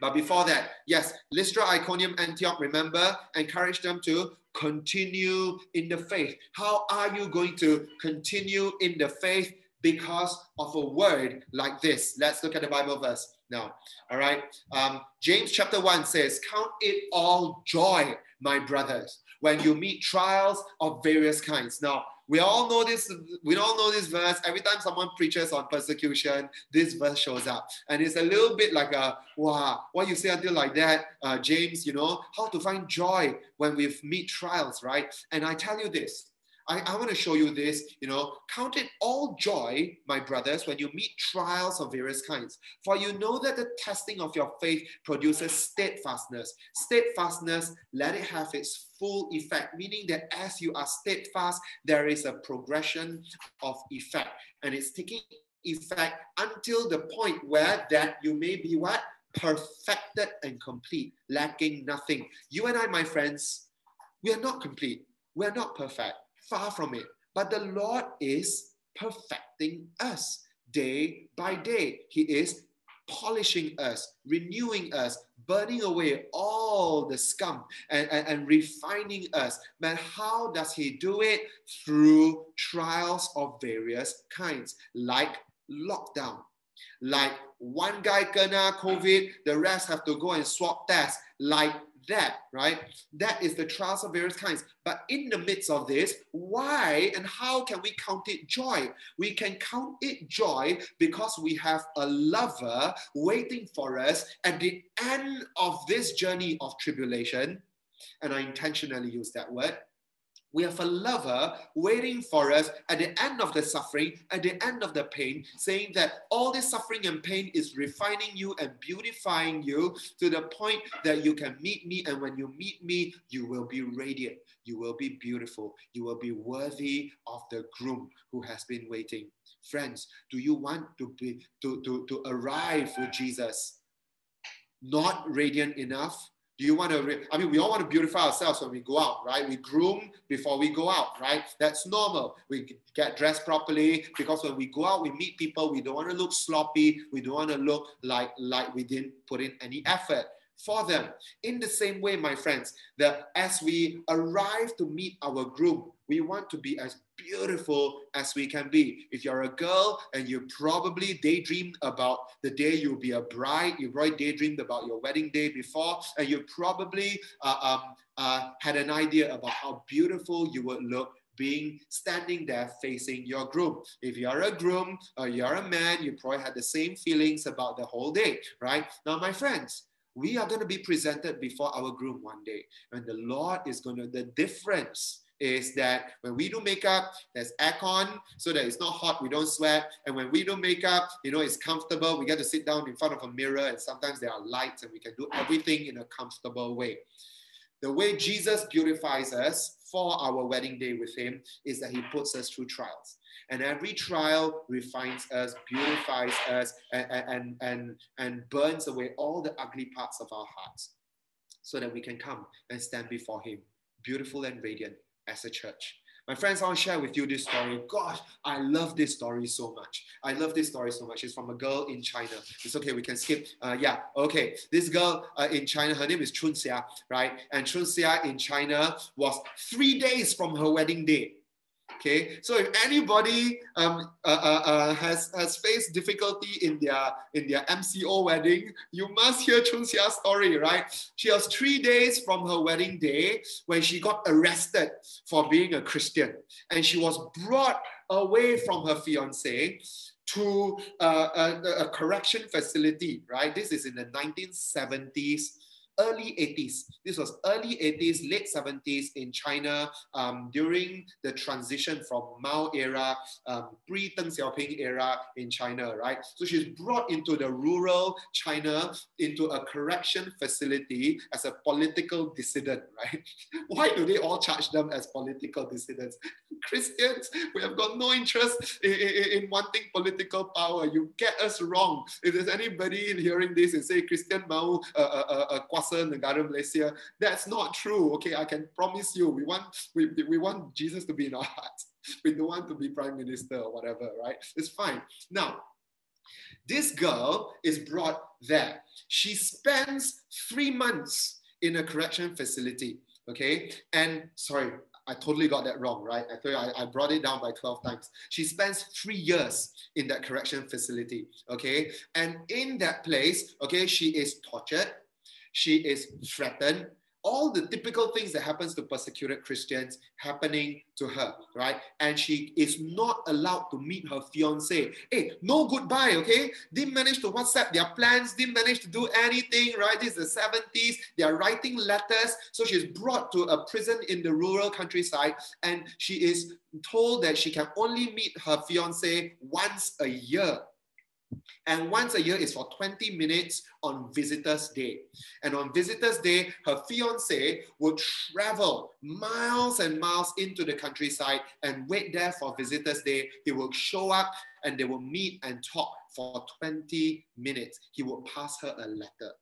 But before that, yes, Lystra, Iconium, Antioch, remember, encourage them to continue in the faith. How are you going to continue in the faith? Because of a word like this. Let's look at the Bible verse now. All right. Um, James chapter 1 says, Count it all joy, my brothers, when you meet trials of various kinds. Now, we all know this. We all know this verse. Every time someone preaches on persecution, this verse shows up, and it's a little bit like a wow. What you say until like that, uh, James? You know how to find joy when we meet trials, right? And I tell you this: I, I want to show you this, you know, count it all joy, my brothers, when you meet trials of various kinds. For you know that the testing of your faith produces steadfastness. Steadfastness, let it have its full effect, meaning that as you are steadfast, there is a progression of effect. And it's taking effect until the point where that you may be what? Perfected and complete, lacking nothing. You and I, my friends, we are not complete. We are not perfect Far from it. But the Lord is perfecting us day by day. He is polishing us, renewing us, burning away all the scum and, and, and, refining us. But how does he do it? Through trials of various kinds, like lockdown. Like one guy kena COVID, the rest have to go and swab test. Like that, right? That is the trials of various kinds. But in the midst of this, why and how can we count it joy? We can count it joy because we have a lover waiting for us at the end of this journey of tribulation. And I intentionally use that word we have a lover waiting for us at the end of the suffering, at the end of the pain, saying that all this suffering and pain is refining you and beautifying you to the point that you can meet me. And when you meet me, you will be radiant, you will be beautiful, you will be worthy of the groom who has been waiting. Friends, do you want to be to, to, to arrive with Jesus? Not radiant enough, do you want to, I mean, we all want to beautify ourselves when we go out, right? We groom before we go out, right? That's normal. We get dressed properly because when we go out, we meet people, we don't want to look sloppy. We don't want to look like, like we didn't put in any effort for them. In the same way, my friends, that as we arrive to meet our groom, we want to be as beautiful as we can be. If you're a girl and you probably daydreamed about the day you'll be a bride, you probably daydreamed about your wedding day before, and you probably uh, um, uh, had an idea about how beautiful you would look being standing there facing your groom. If you're a groom or you're a man, you probably had the same feelings about the whole day, right? Now, my friends, we are going to be presented before our groom one day, and the Lord is going to, the difference is that when we do makeup, there's aircon so that it's not hot, we don't sweat. And when we do makeup, you know, it's comfortable. We get to sit down in front of a mirror, and sometimes there are lights, and we can do everything in a comfortable way. The way Jesus beautifies us for our wedding day with Him is that He puts us through trials. And every trial refines us, beautifies us, and, and, and, and burns away all the ugly parts of our hearts so that we can come and stand before Him, beautiful and radiant as a church. My friends, I'll share with you this story. Gosh, I love this story so much. I love this story so much. It's from a girl in China. It's okay, we can skip. Uh, yeah, okay. This girl uh, in China, her name is Chun Xia, right? And Chun Xia in China was three days from her wedding day. Okay, so if anybody um, uh, uh, uh, has has faced difficulty in their in their MCO wedding, you must hear Chun Xia's story, right? She was three days from her wedding day when she got arrested for being a Christian, and she was brought away from her fiance to uh, a, a correction facility, right? This is in the 1970s early 80s. This was early 80s, late 70s in China um, during the transition from Mao era, um, pre Deng Xiaoping era in China, right? So she's brought into the rural China into a correction facility as a political dissident, right? Why do they all charge them as political dissidents? Christians, we have got no interest in, in, in wanting political power. You get us wrong. If there's anybody in hearing this and say Christian Mao, uh, uh, uh, kuasa negara Malaysia. That's not true. Okay, I can promise you, we want we, we want Jesus to be in our hearts. We don't want to be prime minister or whatever, right? It's fine. Now, this girl is brought there. She spends three months in a correction facility. Okay, and sorry, I totally got that wrong, right? I thought I, I brought it down by 12 times. She spends three years in that correction facility, okay? And in that place, okay, she is tortured, she is threatened. All the typical things that happens to persecuted Christians happening to her, right? And she is not allowed to meet her fiance. Hey, no goodbye, okay? Didn't manage to WhatsApp their plans, didn't manage to do anything, right? This is the 70s. They are writing letters. So she's brought to a prison in the rural countryside and she is told that she can only meet her fiance once a year. And once a year is for 20 minutes on Visitor's Day. And on Visitor's Day, her fiance would travel miles and miles into the countryside and wait there for Visitor's Day. He will show up and they will meet and talk for 20 minutes. He would pass her a letter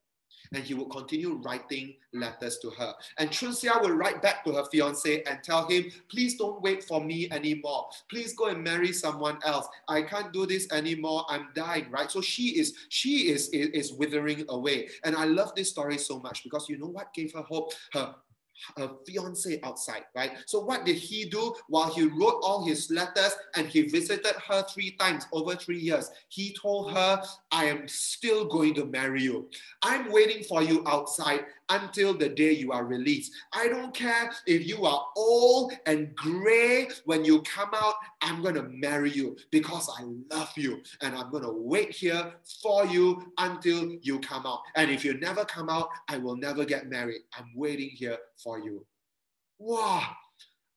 and he would continue writing letters to her. And Chun Xia would write back to her fiance and tell him, please don't wait for me anymore. Please go and marry someone else. I can't do this anymore. I'm dying, right? So she is, she is, is, is withering away. And I love this story so much because you know what gave her hope? Her a fiance outside, right? So what did he do while he wrote all his letters and he visited her three times over three years? He told her, I am still going to marry you. I'm waiting for you outside until the day you are released. I don't care if you are old and gray when you come out, I'm going to marry you because I love you and I'm going to wait here for you until you come out. And if you never come out, I will never get married. I'm waiting here for you. Wow.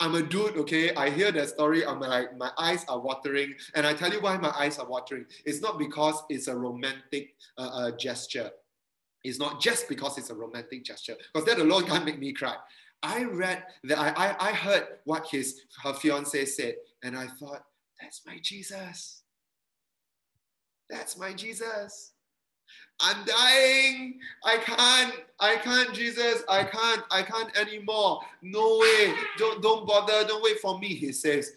I'm a dude, okay? I hear that story, I'm like, my eyes are watering. And I tell you why my eyes are watering. It's not because it's a romantic uh, uh, gesture. It's not just because it's a romantic gesture, because that alone can't make me cry. I read that I, I, I heard what his her fiance said, and I thought, that's my Jesus. That's my Jesus. I'm dying. I can't. I can't, Jesus. I can't. I can't anymore. No way. Don't don't bother. Don't wait for me. He says,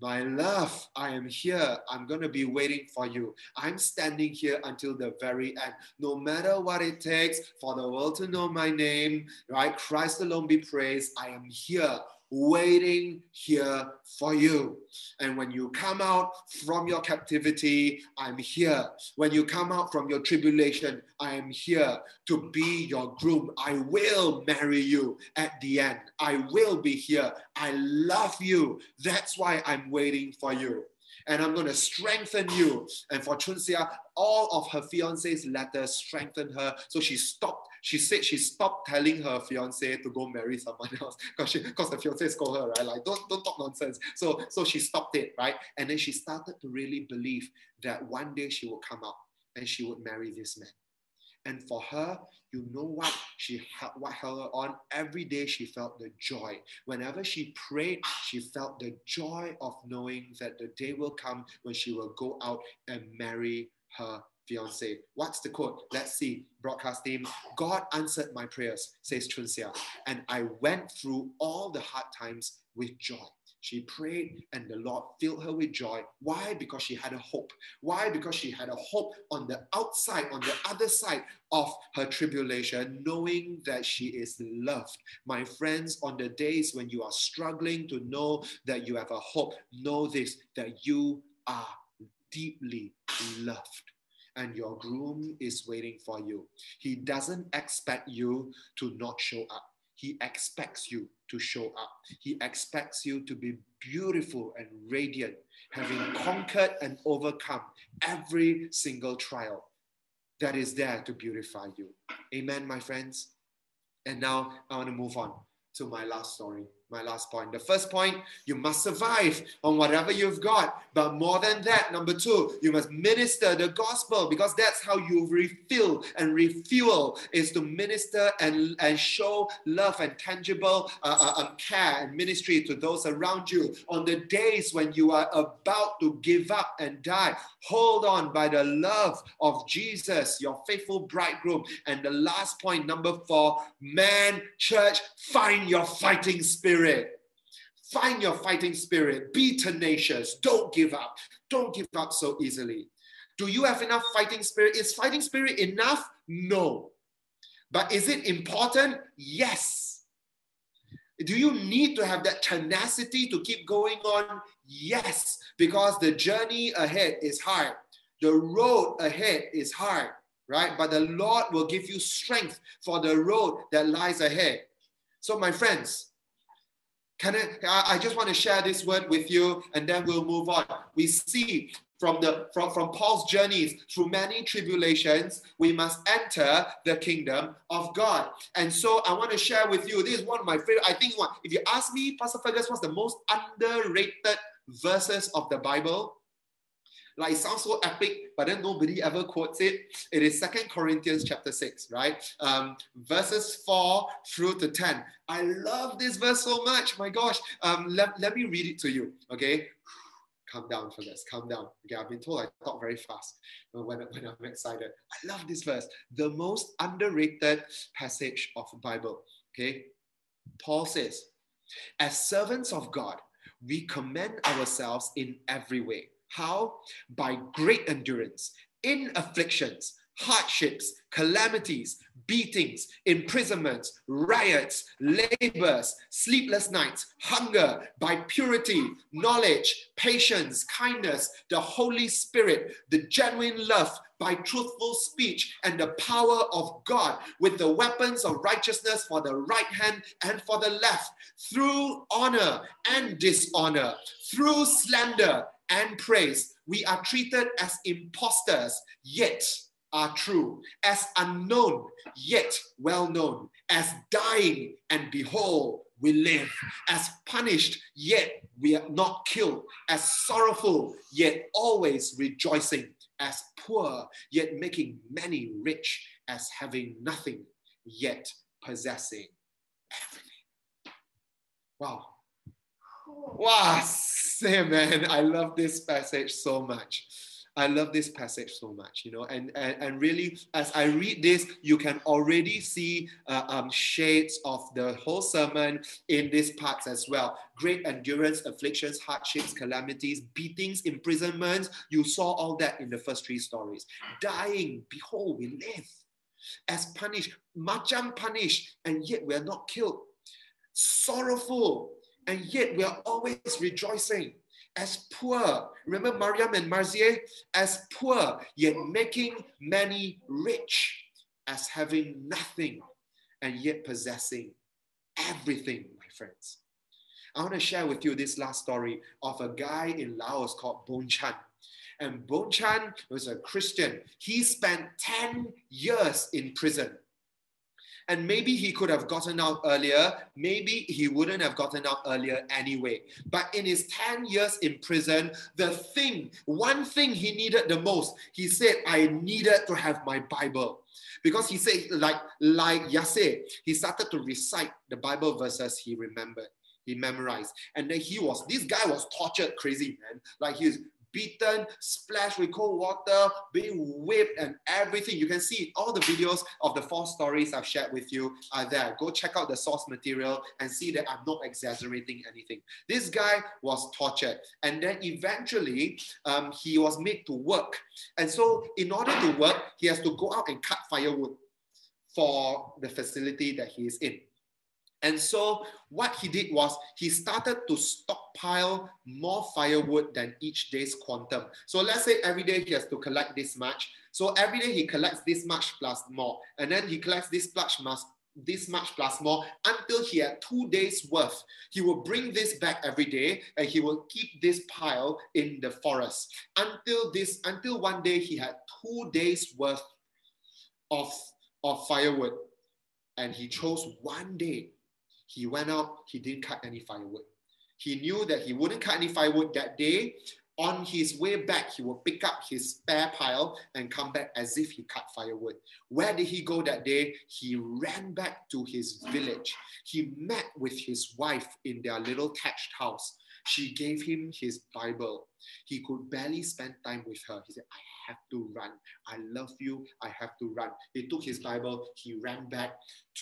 my love, I am here. I'm going to be waiting for you. I'm standing here until the very end. No matter what it takes for the world to know my name, right? Christ alone be praised. I am here waiting here for you. And when you come out from your captivity, I'm here. When you come out from your tribulation, I am here to be your groom. I will marry you at the end. I will be here. I love you. That's why I'm waiting for you. And I'm going to strengthen you. And for Chunxia, all of her fiance's letters strengthened her. So she stopped. She said she stopped telling her fiance to go marry someone else because because the fiance scold her, right? Like, don't, don't talk nonsense. So, so she stopped it, right? And then she started to really believe that one day she would come out and she would marry this man. And for her, you know what she what held her on every day. She felt the joy. Whenever she prayed, she felt the joy of knowing that the day will come when she will go out and marry her fiance. What's the quote? Let's see. Broadcast team. God answered my prayers, says Chunxia, and I went through all the hard times with joy. She prayed and the Lord filled her with joy. Why? Because she had a hope. Why? Because she had a hope on the outside, on the other side of her tribulation, knowing that she is loved. My friends, on the days when you are struggling to know that you have a hope, know this that you are deeply loved and your groom is waiting for you. He doesn't expect you to not show up. He expects you to show up. He expects you to be beautiful and radiant, having conquered and overcome every single trial that is there to beautify you. Amen, my friends. And now I want to move on to my last story my last point. The first point, you must survive on whatever you've got. But more than that, number two, you must minister the gospel because that's how you refill and refuel is to minister and, and show love and tangible uh, uh, um, care and ministry to those around you. On the days when you are about to give up and die, hold on by the love of Jesus, your faithful bridegroom. And the last point, number four, man, church, find your fighting spirit spirit. Find your fighting spirit. Be tenacious. Don't give up. Don't give up so easily. Do you have enough fighting spirit? Is fighting spirit enough? No. But is it important? Yes. Do you need to have that tenacity to keep going on? Yes, because the journey ahead is hard. The road ahead is hard, right? But the Lord will give you strength for the road that lies ahead. So, my friends, can I, I just want to share this word with you and then we'll move on. We see from the from, from Paul's journeys through many tribulations, we must enter the kingdom of God. And so I want to share with you. This is one of my favorite. I think one, if you ask me, Pastor Fergus, what's the most underrated verses of the Bible? Like it sounds so epic, but then nobody ever quotes it. It is Second Corinthians chapter 6, right? Um, verses 4 through to 10. I love this verse so much. My gosh. Um, let, let me read it to you. Okay. Calm down for this. Calm down. Okay, I've been told I talk very fast when, when I'm excited. I love this verse. The most underrated passage of the Bible. Okay. Paul says, as servants of God, we commend ourselves in every way how? By great endurance in afflictions, hardships, calamities, beatings, imprisonments, riots, labors, sleepless nights, hunger, by purity, knowledge, patience, kindness, the Holy Spirit, the genuine love, by truthful speech and the power of God, with the weapons of righteousness for the right hand and for the left, through honor and dishonor, through slander and praise. We are treated as impostors, yet are true, as unknown, yet well known, as dying, and behold, we live, as punished, yet we are not killed, as sorrowful, yet always rejoicing, as poor, yet making many rich, as having nothing, yet possessing everything. Wow. Wow, same man. I love this passage so much. I love this passage so much, you know, and, and, and really, as I read this, you can already see uh, um, shades of the whole sermon in these parts as well. Great endurance, afflictions, hardships, calamities, beatings, imprisonments. You saw all that in the first three stories. Dying, behold, we live. As punished, macam punished, and yet we are not killed. Sorrowful, and yet we are always rejoicing as poor. Remember Mariam and Marzieh? As poor, yet making many rich, as having nothing and yet possessing everything, my friends. I want to share with you this last story of a guy in Laos called Bon Chan. And Bon Chan was a Christian. He spent 10 years in prison. And maybe he could have gotten out earlier. Maybe he wouldn't have gotten out earlier anyway. But in his 10 years in prison, the thing, one thing he needed the most, he said, I needed to have my Bible. Because he said, like, like Yasser, he started to recite the Bible verses he remembered he memorized. And then he was, this guy was tortured crazy, man. Like he's beaten, splashed with cold water, being whipped, and everything. You can see all the videos of the four stories I've shared with you are there. Go check out the source material and see that I'm not exaggerating anything. This guy was tortured, and then eventually um, he was made to work. And so, in order to work, he has to go out and cut firewood for the facility that he is in. And so what he did was he started to stockpile more firewood than each day's quantum. So let's say every day he has to collect this much. So every day he collects this much plus more. And then he collects this much plus this much plus more until he had two days worth. He will bring this back every day and he will keep this pile in the forest until this until one day he had two days worth of, of firewood. And he chose one day he went out, he didn't cut any firewood. He knew that he wouldn't cut any firewood that day. On his way back, he would pick up his spare pile and come back as if he cut firewood. Where did he go that day? He ran back to his village. He met with his wife in their little thatched house. She gave him his Bible. He could barely spend time with her. He said, I have to run. I love you. I have to run. He took his Bible. He ran back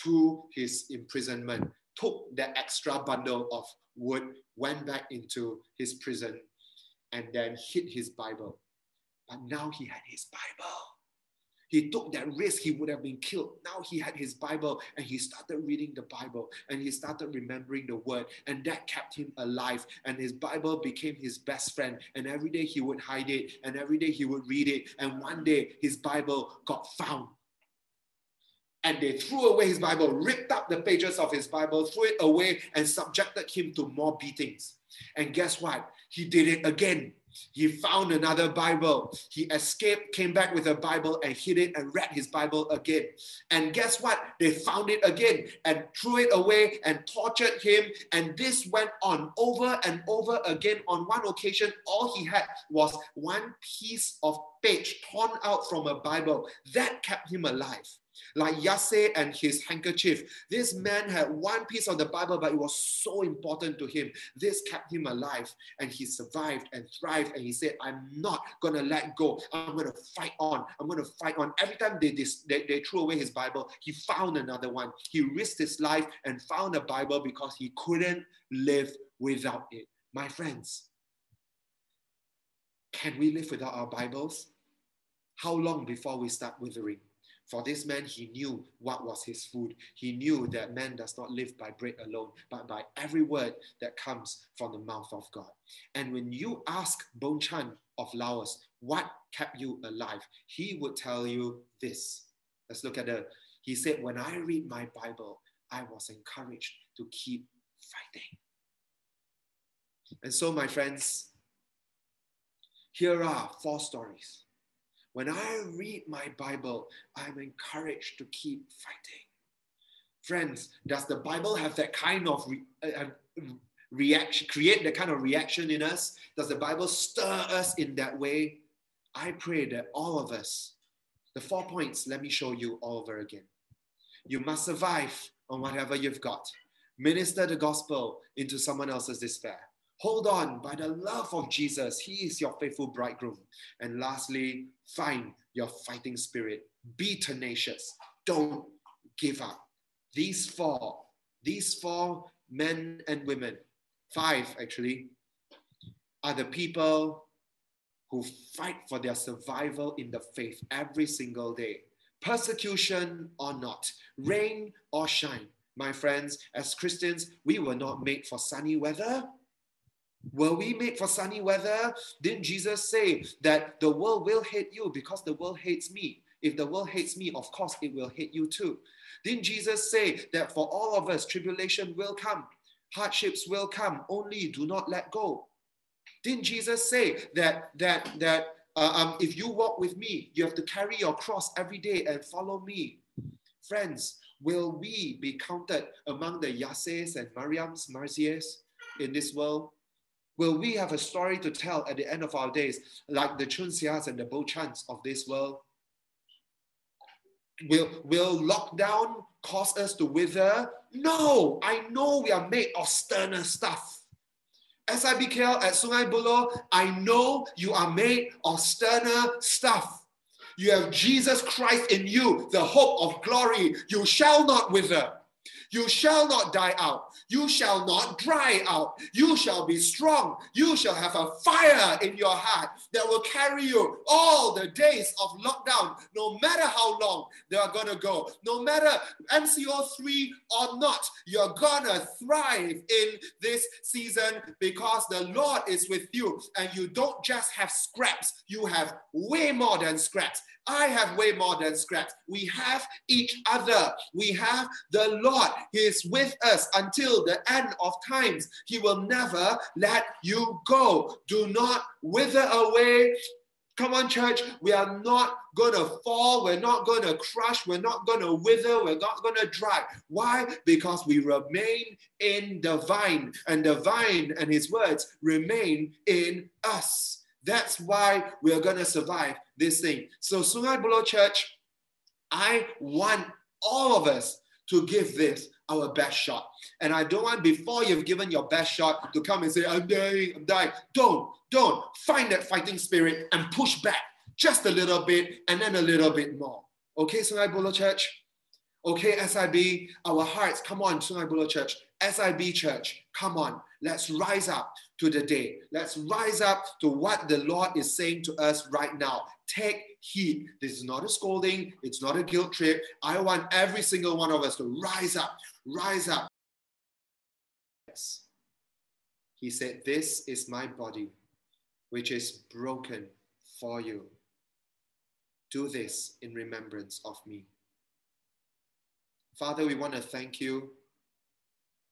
to his imprisonment took that extra bundle of wood, went back into his prison, and then hid his Bible. But now he had his Bible. He took that risk, he would have been killed. Now he had his Bible and he started reading the Bible and he started remembering the word, and that kept him alive. And his Bible became his best friend. And every day he would hide it, and every day he would read it. And one day his Bible got found and they threw away his Bible, ripped up the pages of his Bible, threw it away, and subjected him to more beatings. And guess what? He did it again. He found another Bible. He escaped, came back with a Bible, and hid it and read his Bible again. And guess what? They found it again and threw it away and tortured him. And this went on over and over again. On one occasion, all he had was one piece of page torn out from a Bible. That kept him alive like Yasser and his handkerchief. This man had one piece of the Bible, but it was so important to him. This kept him alive and he survived and thrived. And he said, I'm not going to let go. I'm going to fight on. I'm going to fight on. Every time they, they, they threw away his Bible, he found another one. He risked his life and found a Bible because he couldn't live without it. My friends, can we live without our Bibles? How long before we start withering? For this man, he knew what was his food. He knew that man does not live by bread alone, but by every word that comes from the mouth of God. And when you ask Bon Chan of Laos, what kept you alive? He would tell you this. Let's look at the, he said, when I read my Bible, I was encouraged to keep fighting. And so, my friends, here are four stories when I read my Bible, I'm encouraged to keep fighting. Friends, does the Bible have that kind of re- uh, reaction, create that kind of reaction in us? Does the Bible stir us in that way? I pray that all of us, the four points, let me show you all over again. You must survive on whatever you've got. Minister the gospel into someone else's despair. Hold on by the love of Jesus. He is your faithful bridegroom. And lastly, find your fighting spirit. Be tenacious. Don't give up. These four, these four men and women, five actually, are the people who fight for their survival in the faith every single day. Persecution or not, rain or shine. My friends, as Christians, we were not made for sunny weather. Were we made for sunny weather? Didn't Jesus say that the world will hate you because the world hates me? If the world hates me, of course it will hate you too. Didn't Jesus say that for all of us, tribulation will come? hardships will come, only do not let go. Didn't Jesus say that that that uh, um, if you walk with me, you have to carry your cross every day and follow me? Friends, will we be counted among the Yassers and Mariams, Marziehs in this world? Will we have a story to tell at the end of our days, like the Chun Chunxias and the Bo Bochans of this world? Will, will lockdown cause us to wither? No, I know we are made of sterner stuff. SIBKL at Sungai Buloh, I know you are made of sterner stuff. You have Jesus Christ in you, the hope of glory. You shall not wither. You shall not die out. You shall not dry out. You shall be strong. You shall have a fire in your heart that will carry you all the days of lockdown, no matter how long they are going to go. No matter MCO3 or not, you're going to thrive in this season because the Lord is with you and you don't just have scraps, you have way more than scraps. I have way more than scraps. We have each other. We have the Lord. He is with us until the end of times. He will never let you go. Do not wither away. Come on, church. We are not going to fall. We're not going to crush. We're not going to wither. We're not going to dry. Why? Because we remain in the vine, and the vine and his words remain in us. That's why we are going to survive this thing. So, Sungai Buloh Church, I want all of us to give this our best shot. And I don't want before you've given your best shot to come and say, I'm dying, I'm dying. Don't, don't. Find that fighting spirit and push back just a little bit and then a little bit more. Okay, Sungai Buloh Church? Okay, SIB, our hearts, come on, Sungai Buloh Church. SIB Church, come on, let's rise up to the day. Let's rise up to what the Lord is saying to us right now. Take heed. This is not a scolding, it's not a guilt trip. I want every single one of us to rise up, rise up. Yes. He said, This is my body, which is broken for you. Do this in remembrance of me. Father, we want to thank you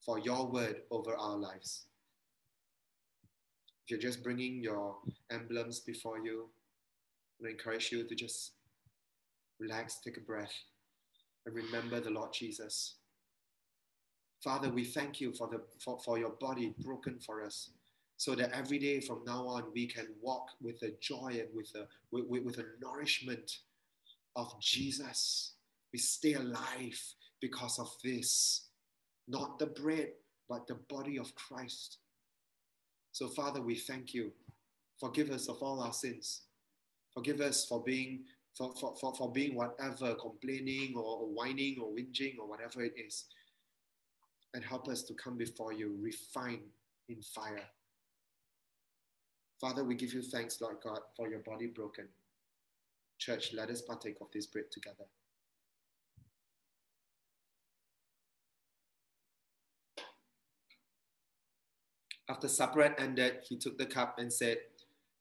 for your word over our lives. If you're just bringing your emblems before you, I encourage you to just relax, take a breath, and remember the Lord Jesus. Father, we thank you for, the, for, for your body broken for us, so that every day from now on we can walk with a joy and with a, with, with a nourishment of Jesus. We stay alive because of this, not the bread, but the body of Christ. So, Father, we thank you. Forgive us of all our sins. Forgive us for being for, for, for, for being whatever, complaining or whining or whinging or whatever it is. And help us to come before you, refined in fire. Father, we give you thanks, Lord God, for your body broken. Church, let us partake of this bread together. After supper had ended, he took the cup and said,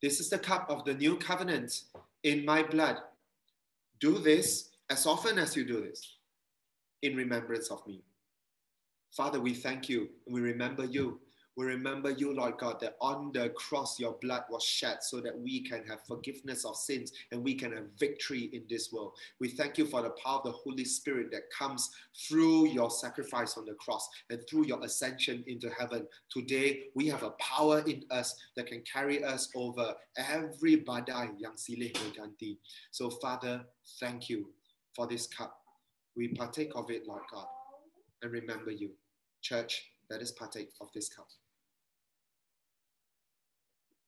This is the cup of the new covenant in my blood. Do this as often as you do this in remembrance of me. Father, we thank you and we remember you we remember you, Lord God, that on the cross your blood was shed so that we can have forgiveness of sins and we can have victory in this world. We thank you for the power of the Holy Spirit that comes through your sacrifice on the cross and through your ascension into heaven. Today, we have a power in us that can carry us over every badai yang silih ganti. So, Father, thank you for this cup. We partake of it, Lord God, and remember you. Church, let us partake of this cup.